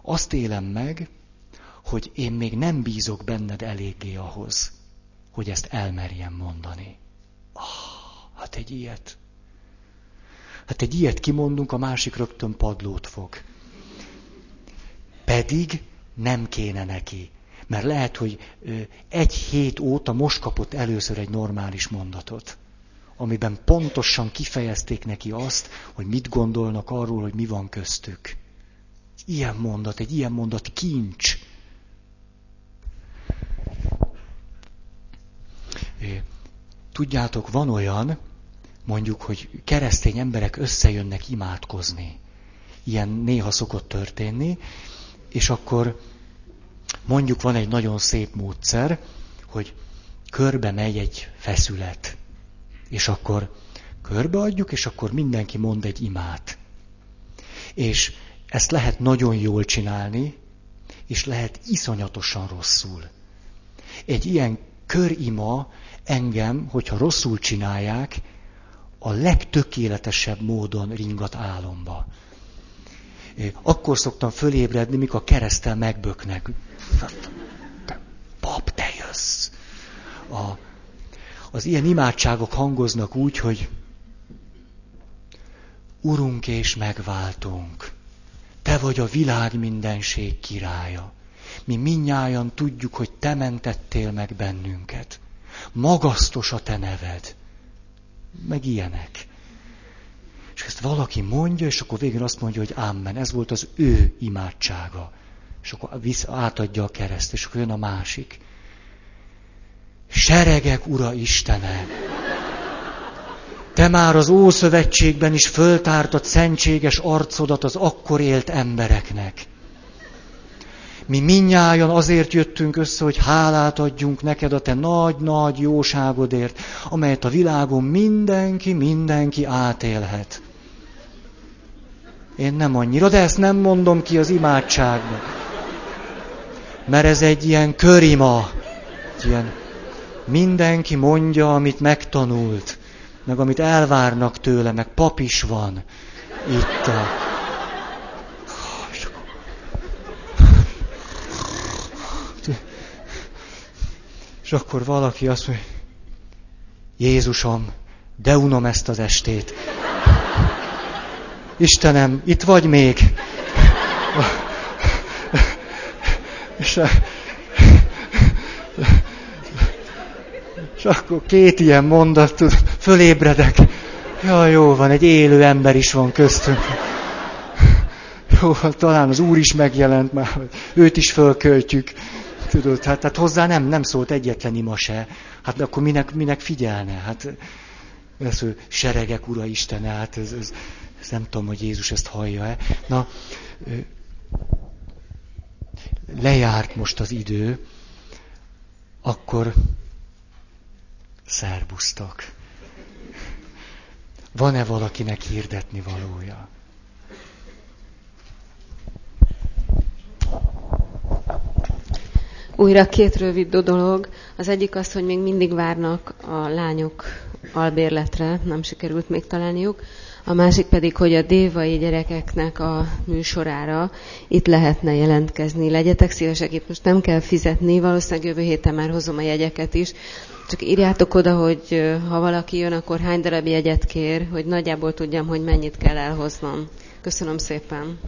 azt élem meg, hogy én még nem bízok benned eléggé ahhoz, hogy ezt elmerjem mondani. Ah, hát egy ilyet. Hát egy ilyet kimondunk, a másik rögtön padlót fog. Pedig nem kéne neki. Mert lehet, hogy egy hét óta most kapott először egy normális mondatot, amiben pontosan kifejezték neki azt, hogy mit gondolnak arról, hogy mi van köztük. Ilyen mondat, egy ilyen mondat kincs. Tudjátok, van olyan, mondjuk, hogy keresztény emberek összejönnek imádkozni. Ilyen néha szokott történni, és akkor mondjuk van egy nagyon szép módszer, hogy körbe megy egy feszület, és akkor körbeadjuk, és akkor mindenki mond egy imát. És ezt lehet nagyon jól csinálni, és lehet iszonyatosan rosszul. Egy ilyen körima engem, hogyha rosszul csinálják, a legtökéletesebb módon ringat álomba. Akkor szoktam fölébredni, mikor a keresztel megböknek. Pap, te jössz! A, az ilyen imádságok hangoznak úgy, hogy Urunk és megváltunk, Te vagy a világ mindenség királya. Mi minnyáján tudjuk, hogy Te mentettél meg bennünket. Magasztos a Te neved. Meg ilyenek. És ezt valaki mondja, és akkor végén azt mondja, hogy Amen. Ez volt az ő imádsága. És akkor vissza, átadja a kereszt, és akkor jön a másik. Seregek, Ura Istene! Te már az Ószövetségben is föltártad szentséges arcodat az akkor élt embereknek. Mi minnyáján azért jöttünk össze, hogy hálát adjunk neked a te nagy-nagy jóságodért, amelyet a világon mindenki, mindenki átélhet. Én nem annyira, de ezt nem mondom ki az imádságban. Mert ez egy ilyen körima, ilyen mindenki mondja, amit megtanult, meg amit elvárnak tőle, meg pap is van itt a... És akkor valaki azt mondja, Jézusom, de unom ezt az estét. Istenem, itt vagy még? És, és akkor két ilyen mondat, tud, fölébredek. Ja, jó van, egy élő ember is van köztünk. Jó, talán az Úr is megjelent már, őt is fölköltjük. Tudod, hát, hát hozzá nem, nem szólt egyetlen ima se. Hát akkor minek, minek figyelne? Hát ez, seregek, Ura Isten, hát ez, ez, ez nem tudom, hogy Jézus ezt hallja-e. Na, lejárt most az idő, akkor szerbusztok. Van-e valakinek hirdetni valója? Újra két rövid dolog. Az egyik az, hogy még mindig várnak a lányok albérletre, nem sikerült még találniuk. A másik pedig, hogy a dévai gyerekeknek a műsorára itt lehetne jelentkezni. Legyetek szívesek, itt most nem kell fizetni, valószínűleg jövő héten már hozom a jegyeket is. Csak írjátok oda, hogy ha valaki jön, akkor hány darab jegyet kér, hogy nagyjából tudjam, hogy mennyit kell elhoznom. Köszönöm szépen.